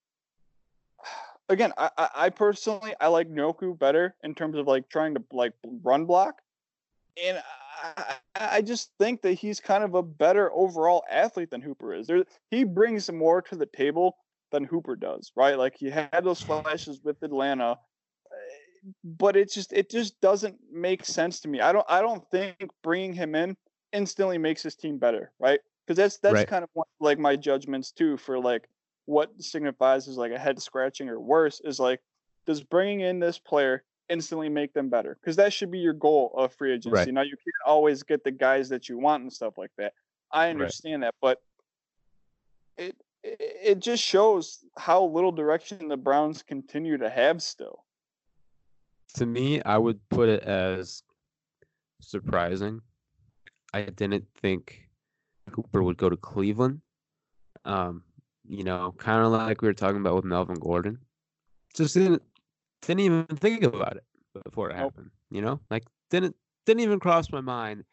again, I, I, personally I like Njoku better in terms of like trying to like run block, and I, I just think that he's kind of a better overall athlete than Hooper is. There, he brings more to the table than Hooper does, right? Like he had those flashes with Atlanta, but it just it just doesn't make sense to me. I don't I don't think bringing him in instantly makes his team better, right? Because that's that's Right. kind of one, like my judgments too for like what signifies is like a head scratching or worse is like does bringing in this player instantly make them better? Because that should be your goal of free agency. Right. Now you can't always get the guys that you want and stuff like that. I understand that, but it it it just shows how little direction the Browns continue to have still. to me, I would put it as surprising. I didn't think Cooper would go to Cleveland. Um, you know, kind of like we were talking about with Melvin Gordon. Just didn't didn't even think about it before it happened. You know, like didn't didn't even cross my mind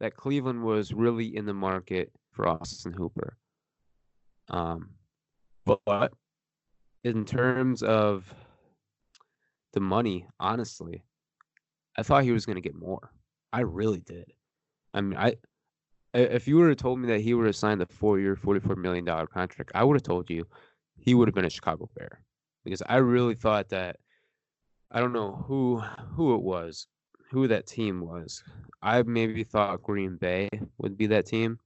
that Cleveland was really in the market for Austin Hooper. Um, but in terms of the money, honestly, I thought he was going to get more. I really did. I mean, I i- if you would have told me that he would have signed a four-year, forty-four million dollar contract, I would have told you he would have been a Chicago Bear because I really thought that. I don't know who who it was, who that team was. I maybe thought Green Bay would be that team.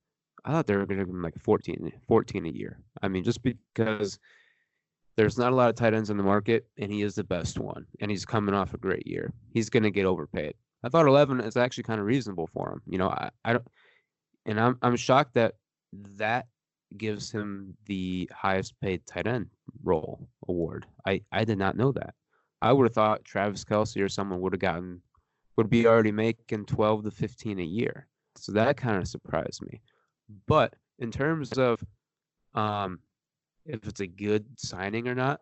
I thought they were going to be like 14, 14 a year. I mean, just because there's not a lot of tight ends in the market, and he is the best one, and he's coming off a great year. He's going to get overpaid. I thought 11 is actually kind of reasonable for him. You know, I, I don't, and I'm I'm shocked that that gives him the highest paid tight end role award. I, I did not know that. I would have thought Travis Kelce or someone would have gotten would be already making 12 to 15 a year. So that kind of surprised me. But in terms of um, if it's a good signing or not,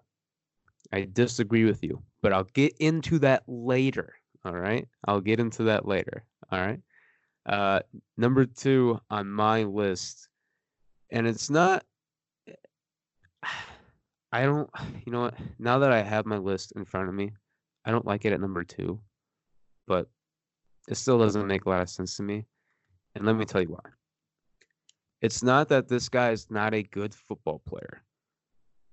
I disagree with you. But I'll get into that later. All right. I'll get into that later. All right. Uh, number two on my list, and it's not. I don't. You know what? Now that I have my list in front of me, I don't like it at number two, but it still doesn't make a lot of sense to me. And let me tell you why. It's not that this guy is not a good football player.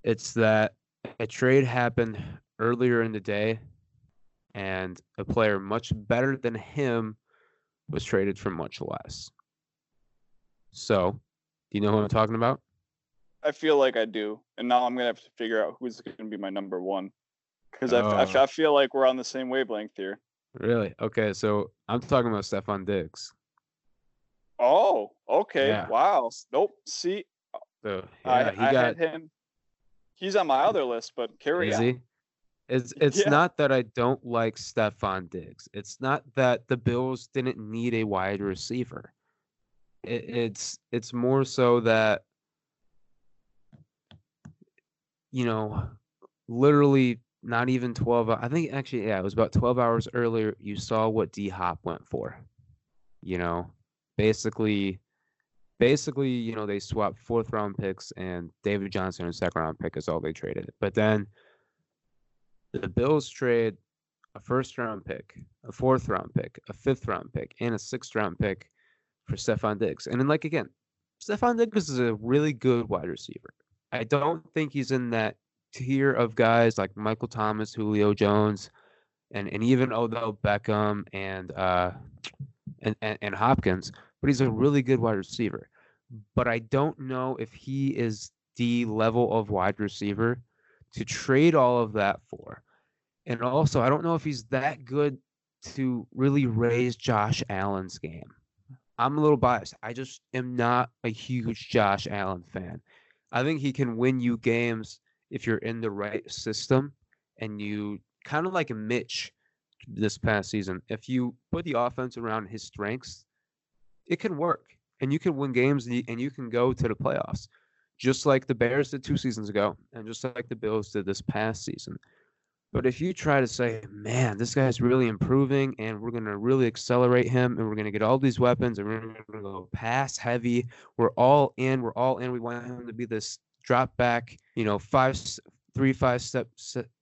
It's that a trade happened earlier in the day and a player much better than him was traded for much less. So, do you know who I'm talking about? I feel like I do, and now I'm gonna have to figure out who's gonna be my number one because I, I, oh. I Oh. feel like we're on the same wavelength here. Really? Okay, so I'm talking about Stefon Diggs. Oh, okay. Yeah. Wow. Nope. See, So I, yeah, he I got had him. He's on my other list, but carry Is on. he? It's it's Yeah. not that I don't like Stefon Diggs. It's not that the Bills didn't need a wide receiver. It, it's it's more so that you know, literally not even 12 I think actually yeah, it was about 12 hours earlier you saw what D Hop went for. You know, basically basically, you know, they swapped fourth round picks and David Johnson and second round pick is all they traded. But then the Bills trade a first round pick, a fourth round pick, a fifth round pick, and a sixth round pick for Stefon Diggs. And then like again, Stefon Diggs is a really good wide receiver. I don't think he's in that tier of guys like Michael Thomas, Julio Jones, and, and even Odell Beckham and uh and, and, and Hopkins, but he's a really good wide receiver. But I don't know if he is the level of wide receiver to trade all of that for. And also, I don't know if he's that good to really raise Josh Allen's game. I'm a little biased. I just am not a huge Josh Allen fan. I think he can win you games if you're in the right system and you kind of like Mitch this past season. If you put the offense around his strengths, it can work and you can win games and you, and you can go to the playoffs just like the Bears did two seasons ago and just like the Bills did this past season. But if you try to say, man, this guy's really improving and we're going to really accelerate him and we're going to get all these weapons and we're going to go pass heavy, we're all in, we're all in. We want him to be this drop back, you know, five, three, five step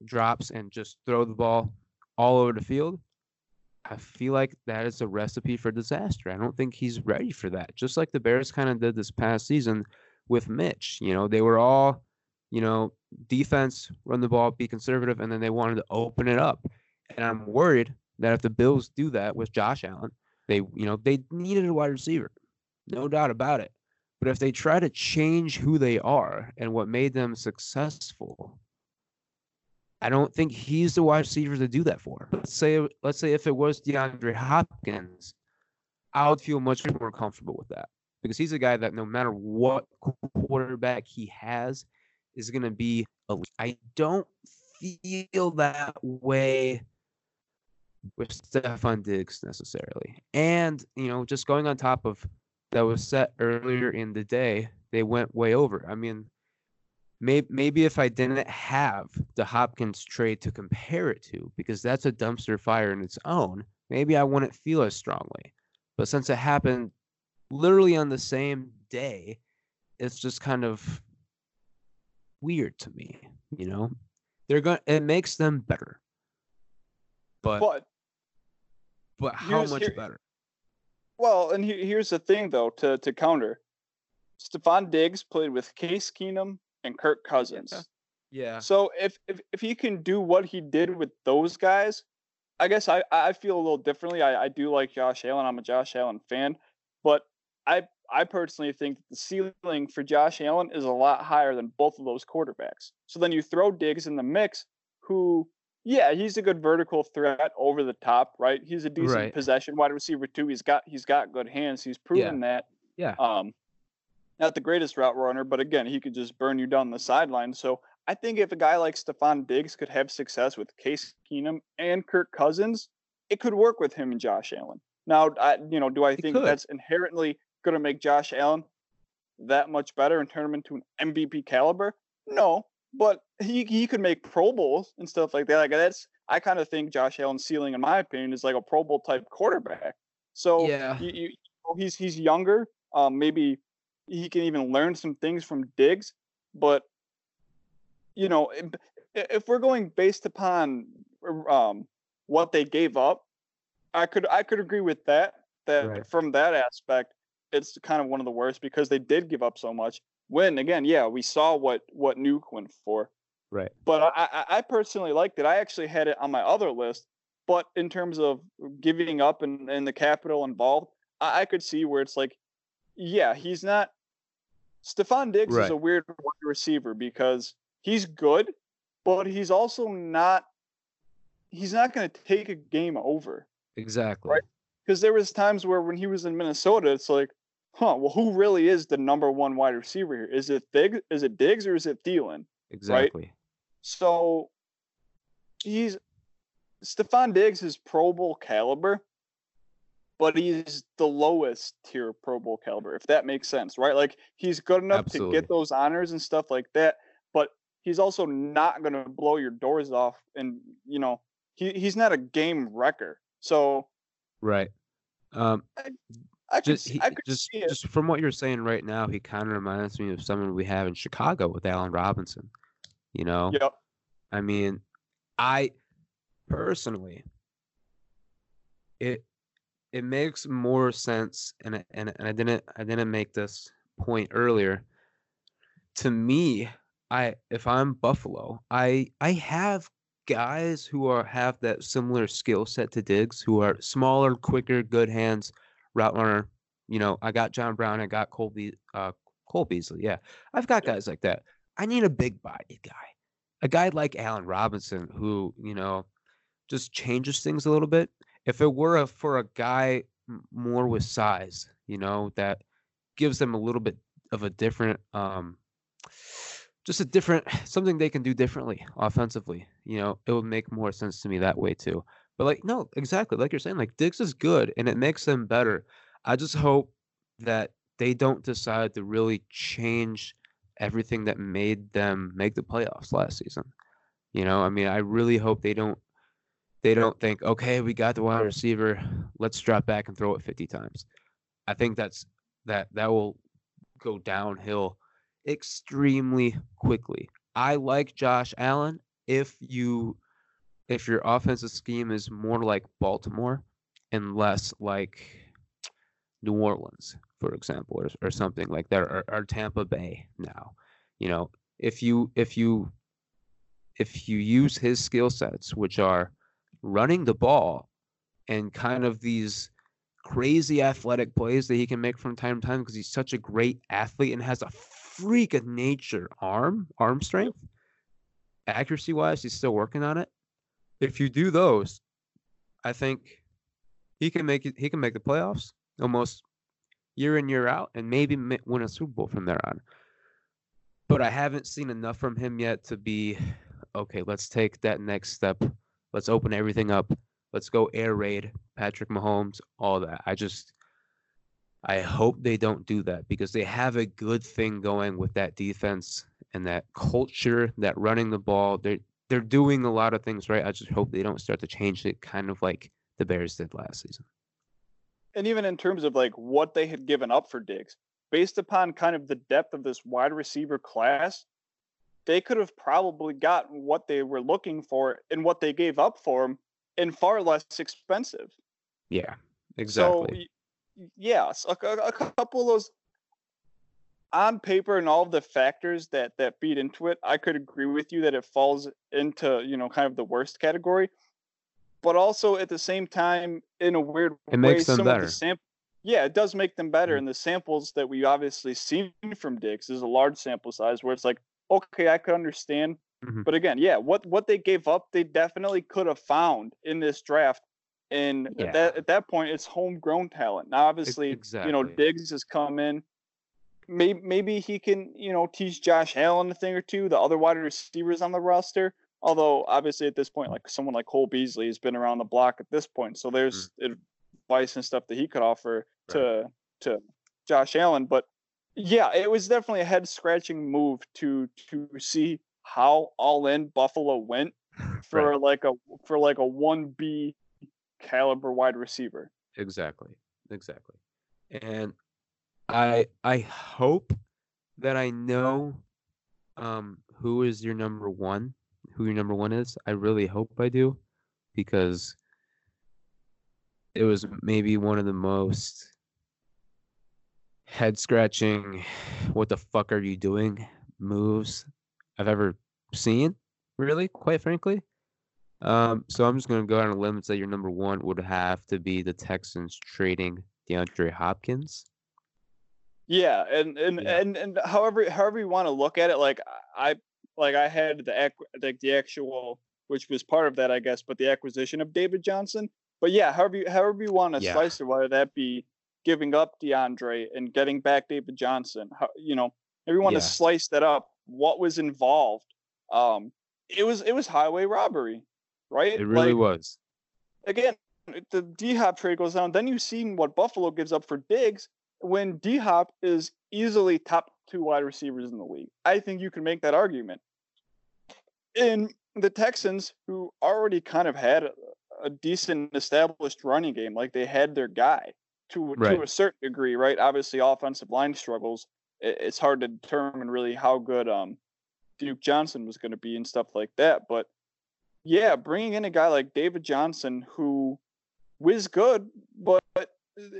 drops and just throw the ball all over the field. I feel like that is a recipe for disaster. I don't think he's ready for that. Just like the Bears kind of did this past season with Mitch. You know, they were all, you know, defense, run the ball, be conservative, and then they wanted to open it up. And I'm worried that if the Bills do that with Josh Allen, they, you know, they needed a wide receiver, no doubt about it. But if they try to change who they are and what made them successful, I don't think he's the wide receiver to do that for. Let's say, let's say if it was DeAndre Hopkins, I would feel much more comfortable with that because he's a guy that no matter what quarterback he has is going to be elite. I don't feel that way with Stefon Diggs necessarily. And, you know, just going on top of that was set earlier in the day, they went way over. I mean, maybe maybe if I didn't have the Hopkins trade to compare it to, because that's a dumpster fire in its own, maybe I wouldn't feel as strongly. But since it happened literally on the same day, it's just kind of weird to me, you know? They're going it makes them better. But but, But how much here- better? well, and he, here's the thing though to to counter. Stefon Diggs played with Case Keenum and Kirk Cousins. Yeah. So if, if if he can do what he did with those guys, I guess I I feel a little differently. I, I do like Josh Allen. I'm a Josh Allen fan, but I I personally think that the ceiling for Josh Allen is a lot higher than both of those quarterbacks. So then you throw Diggs in the mix, who yeah, he's a good vertical threat over the top, right? He's a decent Right. possession wide receiver too. He's got he's got good hands. He's proven that. Yeah. Um, not the greatest route runner, but again, he could just burn you down the sideline. So I think if a guy like Stefon Diggs could have success with Case Keenum and Kirk Cousins, it could work with him and Josh Allen. Now, I, you know, do I think could. that's inherently going to make Josh Allen that much better and turn him into an MVP caliber? No, but he he could make Pro Bowls and stuff like that. Like that's I kind of think Josh Allen's ceiling, in my opinion, is like a Pro Bowl type quarterback. So Yeah. you, you, he's he's younger. Um, maybe he can even learn some things from Diggs. But you know, if, if we're going based upon um, what they gave up, I could I could agree with that. That Right. from that aspect, it's kind of one of the worst because they did give up so much. When again, yeah, we saw what what Nuk went for. Right. But I, I, personally liked it. I actually had it on my other list. But in terms of giving up and, and the capital involved, I, I could see where it's like, yeah, he's not. Stefon Diggs is a weird wide receiver because he's good, but he's also not. He's not going to take a game over Exactly. Right. because there was times where when he was in Minnesota, it's like, huh, well, who really is the number one wide receiver here? Is it Diggs? Is it Diggs or is it Thielen? Exactly. So he's Stefon Diggs is Pro Bowl caliber, but he's the lowest tier Pro Bowl caliber, if that makes sense, right? Like he's good enough to get those honors and stuff like that, but he's also not gonna blow your doors off and you know, he, he's not a game wrecker. So Right. Um, I could just he, I could just see it. just from what you're saying right now, he kind of reminds me of someone we have in Chicago with Allen Robinson. You know, Yep. I mean, I personally, it it makes more sense, and and and I didn't I didn't make this point earlier. To me, I if I'm Buffalo, I I have guys who are have that similar skill set to Diggs, who are smaller, quicker, good hands, route runner. You know, I got John Brown, I got Cole, Be- uh, Cole Beasley. Yeah, I've got guys like that. I need a big bodied guy, a guy like Allen Robinson, who you know just changes things a little bit. If it were a, for a guy more with size, you know, that gives them a little bit of a different, um, just a different something they can do differently offensively. You know, it would make more sense to me that way too. But like, no, exactly like you're saying, like Diggs is good and it makes them better. I just hope that they don't decide to really change everything that made them make the playoffs last season. You know, I mean, I really hope they don't they don't think, okay, we got the wide receiver, let's drop back and throw it 50 times. I think that's that that will go downhill extremely quickly. I like Josh Allen if you if your offensive scheme is more like Baltimore and less like New Orleans, for example, or, or something like that, or, or Tampa Bay now. You know, if you if you if you use his skill sets, which are running the ball and kind of these crazy athletic plays that he can make from time to time because he's such a great athlete and has a freak of nature arm, arm strength. Accuracy wise, he's still working on it. If you do those, I think he can make it. He can make the playoffs almost year in year out, and maybe win a Super Bowl from there on. But I haven't seen enough from him yet to be okay. Let's take that next step. Let's open everything up. Let's go air raid Patrick Mahomes, all that. I just I hope they don't do that because they have a good thing going with that defense and that culture, that running the ball. They're they're doing a lot of things right. I just hope they don't start to change it kind of like the Bears did last season. and even in terms of like what they had given up for Diggs, based upon kind of the depth of this wide receiver class, they could have probably gotten what they were looking for and what they gave up for him and far less expensive. Yeah, exactly. y- yes, a- a couple of those on paper and all of the factors that that feed into it, I could agree with you that it falls into you know kind of the worst category. But also at the same time, in a weird It makes way, them some of better. the sam- yeah, it does make them better. Mhm. And the samples that we obviously seen from Diggs is a large sample size where it's like, okay, I could understand. Mhm. But again, yeah, what what they gave up, they definitely could have found in this draft. And Yeah. at that at that point, it's homegrown talent. Now, obviously, you know, exactly. Diggs has come in maybe maybe he can you know teach Josh Allen a thing or two, the other wide receivers on the roster. Although obviously at this point, like someone like Cole Beasley has been around the block at this point, so there's mm. advice and stuff that he could offer right. to to Josh Allen. But yeah, it was definitely a head scratching move to to see how all in Buffalo went for right. like a for like a one B caliber wide receiver. Exactly. Exactly. And I I hope that I know um who is your number one, who your number one is. I really hope I do because it was maybe one of the most head scratching what the fuck are you doing moves I've ever seen, really, quite frankly. Um, so I'm just gonna go out on a limb and say your number one would have to be the Texans trading DeAndre Hopkins. Yeah, and and yeah. and and however however you want to look at it, like I like I had the like the actual which was part of that, I guess, but the acquisition of David Johnson. But yeah, however you however you want to yeah. slice it, whether that be giving up DeAndre and getting back David Johnson, how, you know, if you want yeah. to slice that up, what was involved? Um, it was it was highway robbery, right? It really like, was. Again, the D Hop trade goes down. Then you've seen what Buffalo gives up for Diggs when D Hop is easily top two wide receivers in the league. I think you can make that argument. In the Texans, who already kind of had a, a decent established running game, like they had their guy to right. to a certain degree, right? Obviously, offensive line struggles. It, it's hard to determine really how good um, Duke Johnson was going to be and stuff like that. But yeah, bringing in a guy like David Johnson, who was good, but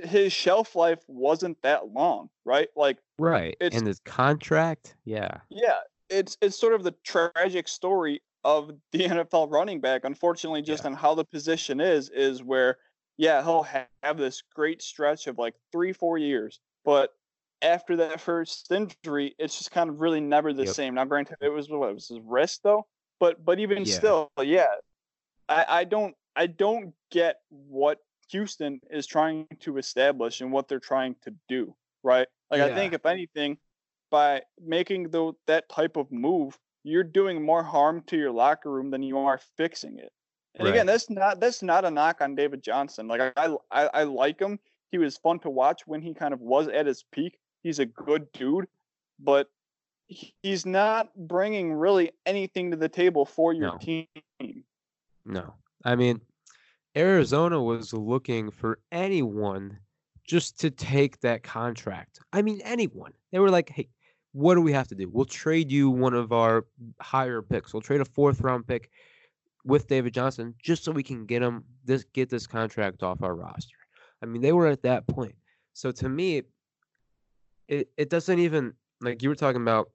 his shelf life wasn't that long, right? Like right, it's, and his contract, yeah, yeah. It's it's sort of the tragic story of the NFL running back. Unfortunately, just yeah. on how the position is, is where yeah he'll have this great stretch of like three four years, but after that first injury, it's just kind of really never the yep. same. Now, granted, it was what it was his wrist though, but but even yeah. still, yeah, I I don't I don't get what Houston is trying to establish and what they're trying to do, right? Like yeah. I think if anything, by making the, that type of move, you're doing more harm to your locker room than you are fixing it. And right. again, that's not that's not a knock on David Johnson. Like I, I I like him. He was fun to watch when he kind of was at his peak. He's a good dude, but he's not bringing really anything to the table for your no. team. No, I mean Arizona was looking for anyone just to take that contract. I mean, anyone. They were like, hey, what do we have to do? We'll trade you one of our higher picks. We'll trade a fourth round pick with David Johnson just so we can get him this get this contract off our roster. I mean, they were at that point. So to me, it, it doesn't even like you were talking about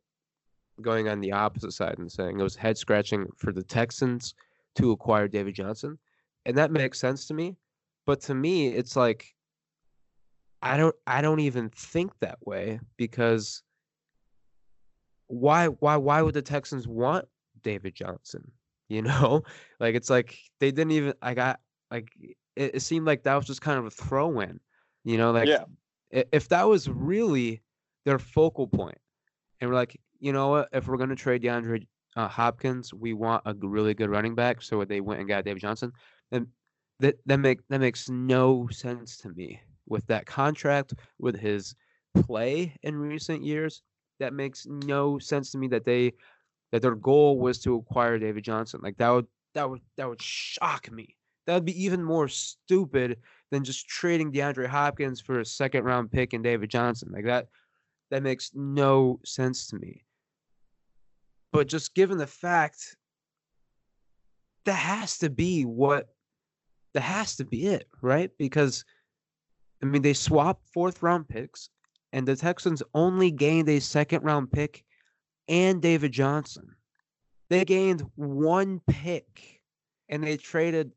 going on the opposite side and saying it was head scratching for the Texans to acquire David Johnson and that makes sense to me. But to me, it's like I don't I don't even think that way because why why why would the Texans want David Johnson? You know, like it's like they didn't even I got like it, it seemed like that was just kind of a throw in. You know, like yeah. if that was really their focal point, and we're like, you know what, if we're gonna trade DeAndre uh, Hopkins, we want a really good running back, so they went and got David Johnson. And that that make that makes no sense to me with that contract with his play in recent years. That makes no sense to me that they that their goal was to acquire David Johnson. Like that would that would that would shock me. That would be even more stupid than just trading DeAndre Hopkins for a second round pick and David Johnson. Like that that makes no sense to me. But just given the fact that has to be what that has to be it, right? Because I mean they swapped fourth round picks and the Texans only gained a second round pick and David Johnson. They gained one pick and they traded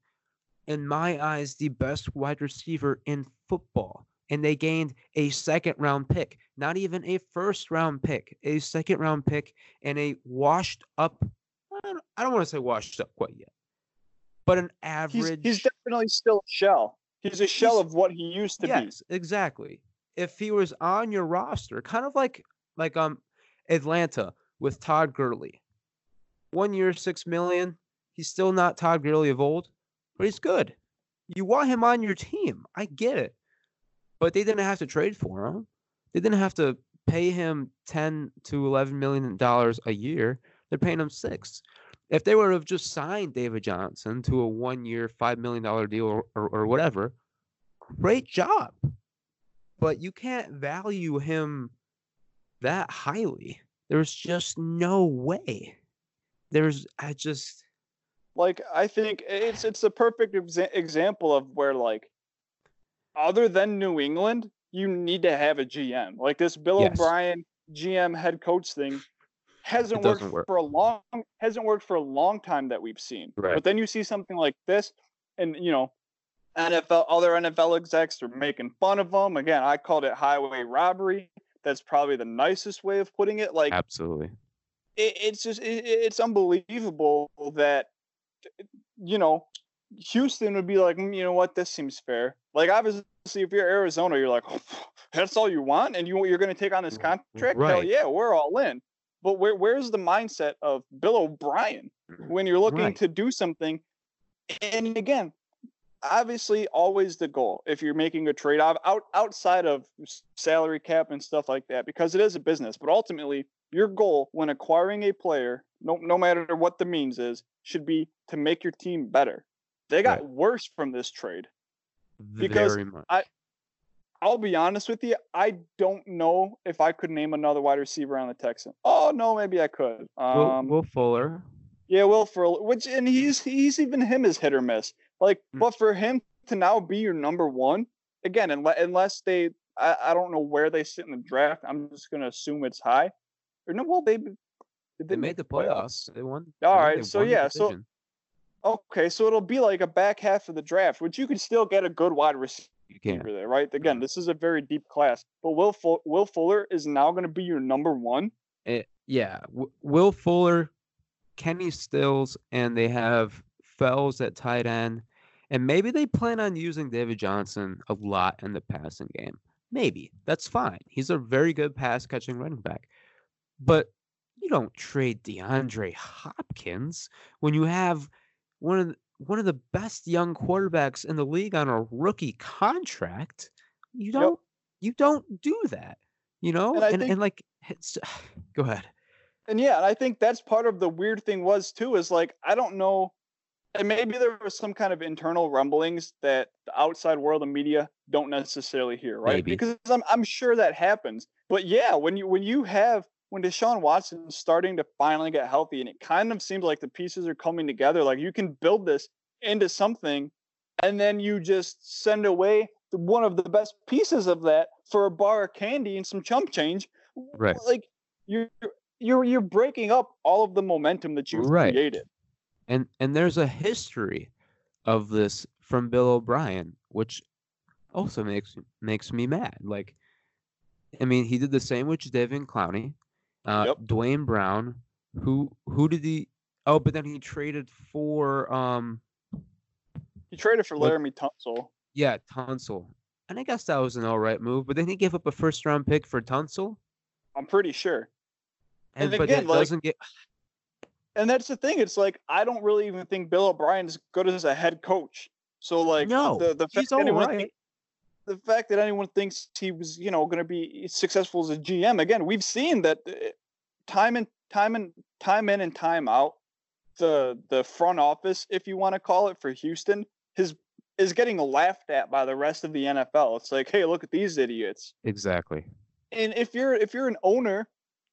in my eyes the best wide receiver in football and they gained a second round pick, not even a first round pick, a second round pick and a washed up I don't, I don't want to say washed up quite yet but an average. He's, he's definitely still a shell. He's a shell he's, of what he used to be. yes, be. exactly. if he was on your roster, kind of like like um Atlanta with Todd Gurley. One year, six million. He's still not Todd Gurley of old, but he's good. You want him on your team. I get it. But they didn't have to trade for him. They didn't have to pay him 10 to 11 million dollars a year. They're paying him 6. If they would have just signed David Johnson to a 1-year, 5 million dollar deal or, or, or whatever, great job. But you can't value him that highly. There's just no way. There's I just like I think it's it's a perfect exa- example of where like other than New England, you need to have a GM. Like this Bill Yes. O'Brien GM head coach thing hasn't worked work. for a long hasn't worked for a long time that we've seen. Right. But then you see something like this, and you know, NFL other NFL execs are making fun of them. Again, I called it highway robbery. That's probably the nicest way of putting it. Like absolutely. it, it's just it, it's unbelievable that you know Houston would be like, "Mm, you know what, this seems fair. Like obviously, if you're Arizona, you're like, that's all you want, and you you're going to take on this R- contract. Hell yeah, we're all in. But where where's the mindset of Bill O'Brien mm-hmm. when you're looking Right. to do something? And again, obviously, always the goal if you're making a trade out out outside of salary cap and stuff like that, because it is a business. But ultimately, your goal when acquiring a player, no no matter what the means is, should be to make your team better. They got Right. worse from this trade. Because Very much. I'll be honest with you, I don't know if I could name another wide receiver on the Texans. Oh no, maybe I could. Will, Um, Will Fuller. yeah, Will Ferrell, which and he's he's even him is hit or miss. Like, Mm. but for him to now be your number one again, unless, unless they, I, I don't know where they sit in the draft. I'm just gonna assume it's high. Or no, well they did They made the playoffs. They won. All think right, they so yeah, so- Okay, so it'll be like a back half of the draft, which you can still get a good wide receiver you can't. there, right? Again, this is a very deep class, but Will Will Fuller is now going to be your number one. It, yeah, w- Will Fuller, Kenny Stills, and they have Fells at tight end, and maybe they plan on using David Johnson a lot in the passing game. Maybe that's fine. He's a very good pass catching running back, but you don't trade DeAndre Hopkins when you have one of the, one of the best young quarterbacks in the league on a rookie contract. You don't you don't do that. You know, And and, think- and like it's, go ahead. And yeah, I think that's part of the weird thing was too is like I don't know, and maybe there was some kind of internal rumblings that the outside world of media don't necessarily hear, right? Maybe. Because I'm I'm sure that happens. But yeah, when you when you have when Deshaun Watson's starting to finally get healthy, and it kind of seems like the pieces are coming together, like you can build this into something, and then you just send away one of the best pieces of that for a bar of candy and some chump change. Right. Like you're you're you're breaking up all of the momentum that you've Right. created. and and there's a history of this from Bill O'Brien, which also makes makes me mad. Like, I mean, he did the same with Devin Clowney, uh, Yep. Duane Brown. Who who did he? Oh, but then he traded for um He traded for What- Laremy Tunsil. yeah Tunsil, and I guess that was an all right move. But then he gave up a first round pick for Tunsil, I'm pretty sure. and, And but again, that like- doesn't get And that's the thing. It's like I don't really even think Bill O'Brien's good as a head coach. So like no. the the fact he's all right. The fact that anyone thinks he was you know going to be successful as a GM again, we've seen that uh, time and time and time in and time out, the the front office, if you want to call it, for Houston, his is getting laughed at by the rest of the NFL. It's like, hey, look at these idiots. Exactly. and if you're if you're an owner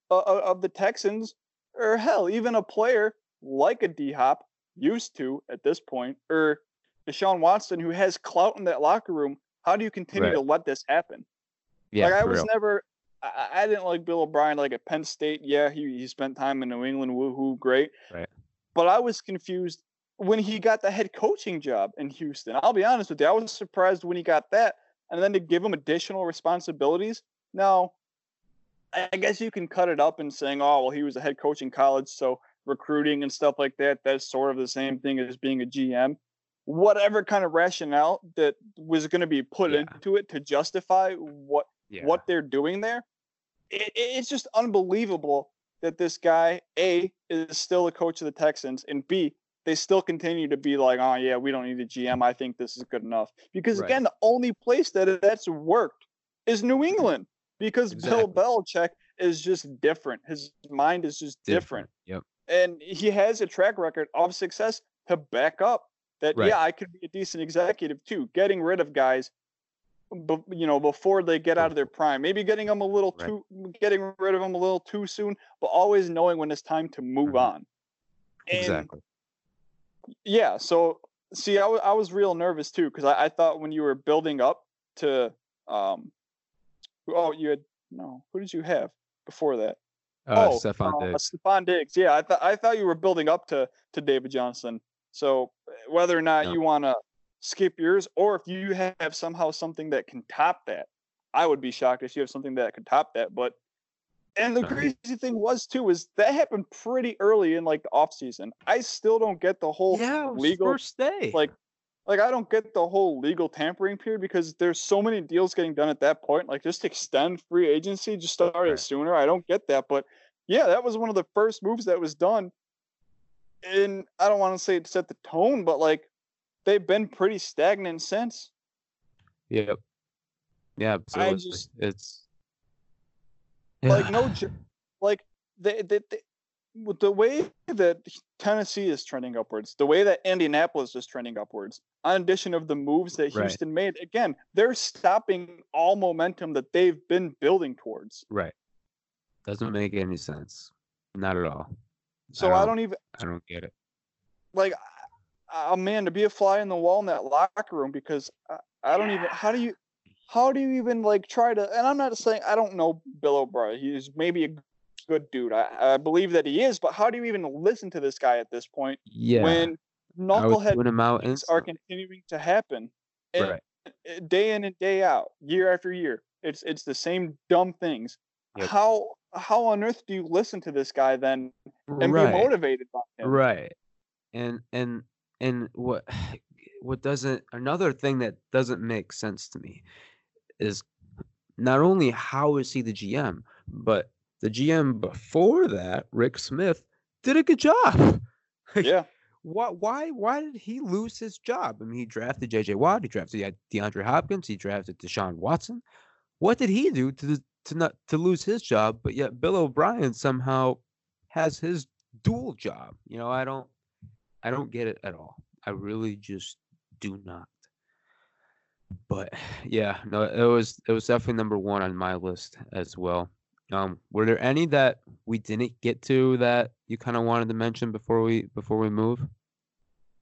uh, uh, of the Texans, or hell, even a player like a D Hop used to at this point, or Deshaun Watson who has clout in that locker room, how do you continue Right. to let this happen? Yeah, like I was real. never, I, I didn't like Bill O'Brien like at Penn State. Yeah, he he spent time in New England, woohoo, great. Right. But I was confused when he got the head coaching job in Houston. I'll be honest with you, I was surprised when he got that, and then to give him additional responsibilities. Now, I I guess you can cut it up and saying, oh, well, he was a head coach in college, so recruiting and stuff like that, that's sort of the same thing as being a GM. Whatever kind of rationale that was going to be put Yeah. into it to justify what Yeah. what they're doing there, it, it's just unbelievable that this guy A is still a coach of the Texans, and B they still continue to be like, oh yeah, we don't need a GM. I think this is good enough. Because Right. again, the only place that that's worked is New mm-hmm. England. Because Bill Exactly. Belichick is just different. His mind is just different Yep. and he has a track record of success to back up that Right. yeah i could be a decent executive too getting rid of guys but you know before they get out of their prime maybe getting them a little Right. too getting rid of them a little too soon but always knowing when it's time to move Mhm. on and Exactly. yeah so see i, w- I was real nervous too because I, I thought when you were building up to um oh you had no who did you have before that Uh, oh, Stefon uh, Diggs. Stefon Diggs. Yeah, I thought I thought you were building up to to David Johnson. So uh, whether or not No. you want to skip yours, or if you have somehow something that can top that, I would be shocked if you have something that could top that. But and the crazy thing was too is that happened pretty early in like the off season. I still don't get the whole Yeah, legal first day. like like I don't get the whole legal tampering period because there's so many deals getting done at that point. Like just extend free agency, just start it sooner. I don't get that, but yeah, that was one of the first moves that was done. And I don't want to say it set the tone, but like they've been pretty stagnant since. Yep. Yeah, absolutely. just- it's Like no, like they, they, they with the way that Tennessee is trending upwards, the way that Indianapolis is trending upwards, in addition of the moves that Right. Houston made, again, they're stopping all momentum that they've been building towards. right. Doesn't make any sense. Not at all. So I don't even I don't get it. like, oh man, to be a fly in the wall in that locker room because I, I don't even. How do you? How do you even like try to? And I'm not saying I don't know Bill O'Brien. He's maybe a good dude. I, I believe that he is, but how do you even listen to this guy at this point Yeah. when knucklehead doing him out things are continuing to happen Right. day in and day out, year after year. It's it's the same dumb things. Yep. How how on earth do you listen to this guy then and right. be motivated by him? Right. And and and what what doesn't another thing that doesn't make sense to me is not only how is he the GM, but the GM before that, Rick Smith, did a good job. Yeah. Why why why did he lose his job? I mean, he drafted JJ Watt, he drafted DeAndre Hopkins, he drafted Deshaun Watson. What did he do to to not to lose his job? But yet Bill O'Brien somehow has his dual job. You know, I don't I don't get it at all. I really just do not. But yeah, no, it was it was definitely number one on my list as well. Um, were there any that we didn't get to that you kind of wanted to mention before we before we move?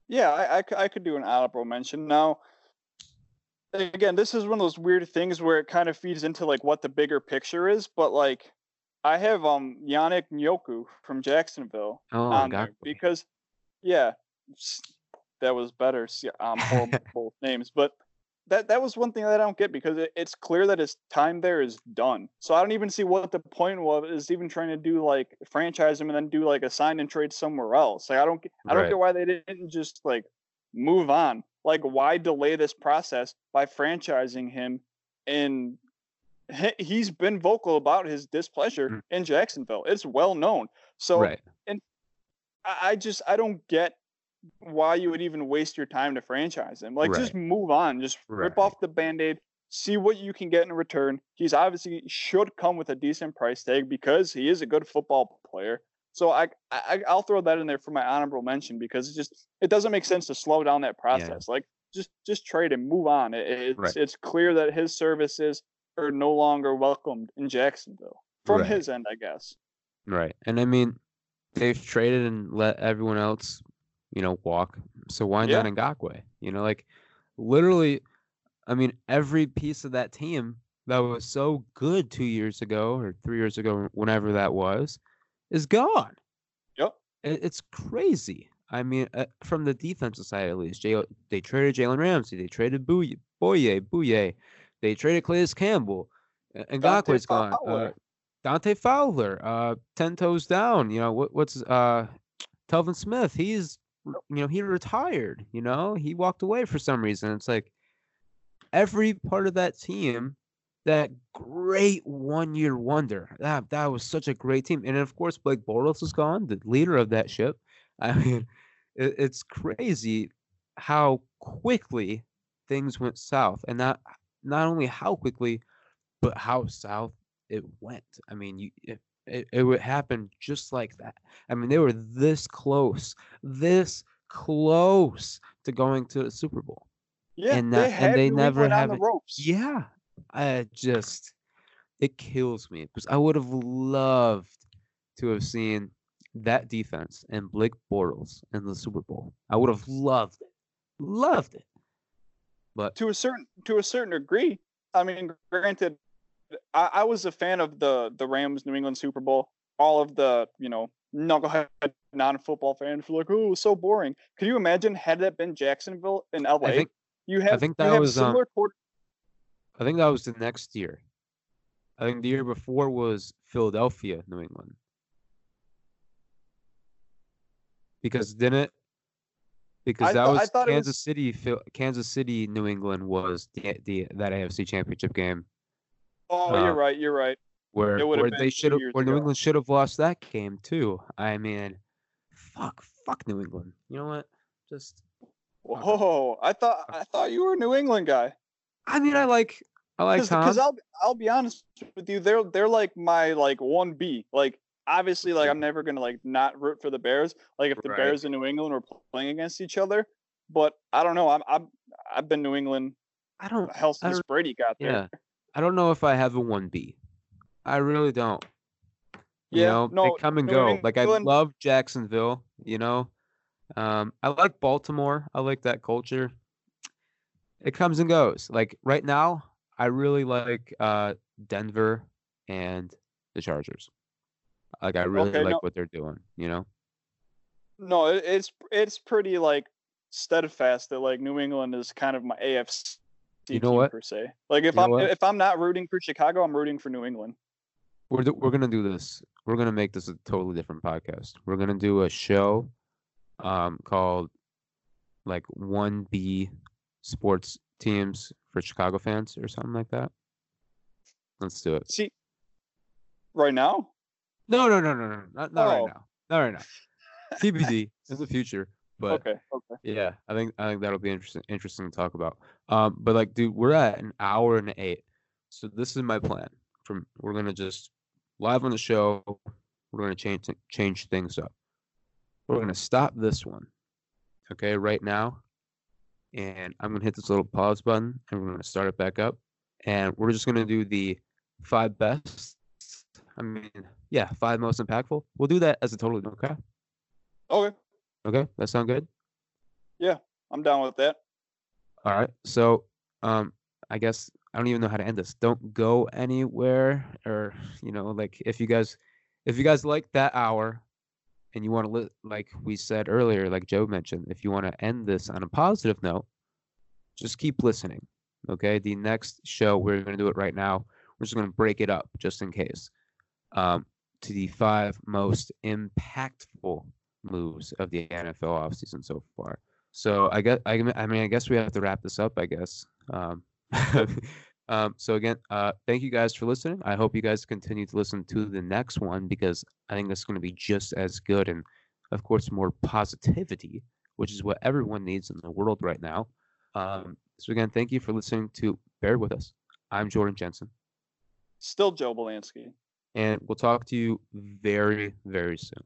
Yeah, I I could do an honorable mention. Now, again, this is one of those weird things where it kind of feeds into like what the bigger picture is. But like, I have um Yannick Ngakoue from Jacksonville Oh, on there because, yeah, that was better. Um, horrible both names, but that that was one thing that I don't get because it, it's clear that his time there is done. So I don't even see what the point was is even trying to do like franchise him and then do like a sign and trade somewhere else. Like I don't I don't Right. get why they didn't just like move on. Like why delay this process by franchising him and he- he's been vocal about his displeasure Mm. in Jacksonville. It's well known. So right. I, I just I don't get why you would even waste your time to franchise him. Like just move on. Just rip Right. off the band-aid, see what you can get in return. He's obviously should come with a decent price tag because he is a good football player. So I, I I'll throw that in there for my honorable mention because it just it doesn't make sense to slow down that process. Like just just trade and move on. It, it's Right. it's clear that his services are no longer welcomed in Jacksonville from Right. his end, I guess. Right. And I mean, they've traded and let everyone else, you know, walk. So why Yeah. not Ngakoue? You know, like literally, I mean, every piece of that team that was so good two years ago or three years ago, whenever that was, is gone. Yep. It, it's crazy. I mean, uh, from the defensive side at least, J- they traded Jalen Ramsey, they traded Bouye, Bouye, Bouye, they traded Calais Campbell, Ngakoue's gone. Uh. Dante Fowler, uh, ten toes down. You know what? What's uh, Telvin Smith? He's you know he retired. You know he walked away for some reason. It's like every part of that team that great one year wonder. That that was such a great team. And of course, Blake Bortles is gone, the leader of that ship. I mean, it, it's crazy how quickly things went south, and not not only how quickly, but how south it went. I mean, you it, it, it would happen just like that. I mean, they were this close, this close to going to the Super Bowl. Yeah, and they that- had and they never have the it- ropes. Yeah, I just it kills me because I would have loved to have seen that defense and Blake Bortles in the Super Bowl. I would have loved it, loved it. But to a certain to a certain degree. I mean, granted, I, I was a fan of the the Rams New England Super Bowl. All of the you know knucklehead non football fans were like, "Oh, so boring." Could you imagine had that been Jacksonville in LA? I think you have I think you that have was, um, similar quarter- I think that was the next year. I think the year before was Philadelphia, New England. Because didn't it? Because I that I was Kansas was- City. Phil- Kansas City, New England was the, the that AFC Championship game Oh, uh, you're right. You're right. where where they should have where New. England should have lost that game too. I mean, fuck, fuck New England. You know what? Just Whoa! I thought I thought you were a New England guy. I mean, I like I like Tom. Because I'll I'll be honest with you, they're they're like my like one B. Like obviously, like I'm never gonna like not root for the Bears. Like if the Right. Bears and New England were playing against each other, but I don't know. I'm I'm I've been New England I don't hell I since don't- Brady got there. Yeah. I don't know if I have a one B. I really don't. You Yeah, know, no, they come and New go. Like I love Jacksonville, you know. Um, I like Baltimore. I like that culture. It comes and goes. Like right now, I really like uh Denver and the Chargers. Like I really Okay, like no- what they're doing, you know. No, it, it's it's pretty like steadfast that like New England is kind of my AFC You know team what? per se. Like if You I'm if I'm not rooting for Chicago, I'm rooting for New England. We're we're gonna do this. We're gonna make this a totally different podcast. We're gonna do a show, um, called like one B sports teams for Chicago fans or something like that. Let's do it. See, right now, No, no, no, no, no, not not Oh. right now. Not right now. TBD in the future. But okay, okay. yeah, I think I think that'll be interesting interesting to talk about. Um, but like, dude, we're at an hour and eight, so this is my plan. From we're gonna just live on the show. We're gonna change change things up. We're gonna stop this one, okay, right now, and I'm gonna hit this little pause button, and we're gonna start it back up, and we're just gonna do the five best. I mean, yeah, five most impactful. We'll do that as a total. Okay. Okay, Okay, that sound good. Yeah, I'm down with that. All right. So, um, I guess I don't even know how to end this. Don't go anywhere, or you know, like if you guys, if you guys like that hour, and you want to, li- like we said earlier, like Joe mentioned, if you want to end this on a positive note, just keep listening. Okay. The next show we're gonna do it right now. We're just gonna break it up just in case. Um, to the five most impactful moves of the NFL offseason so far. So I guess I mean I guess we have to wrap this up. I guess. Um, um, so again, uh, thank you guys for listening. I hope you guys continue to listen to the next one because I think that's going to be just as good and, of course, more positivity, which is what everyone needs in the world right now. Um, so again, thank you for listening to Bear with Us. I'm Jordan Jensen, Still Joe Belansky. and we'll talk to you very very soon.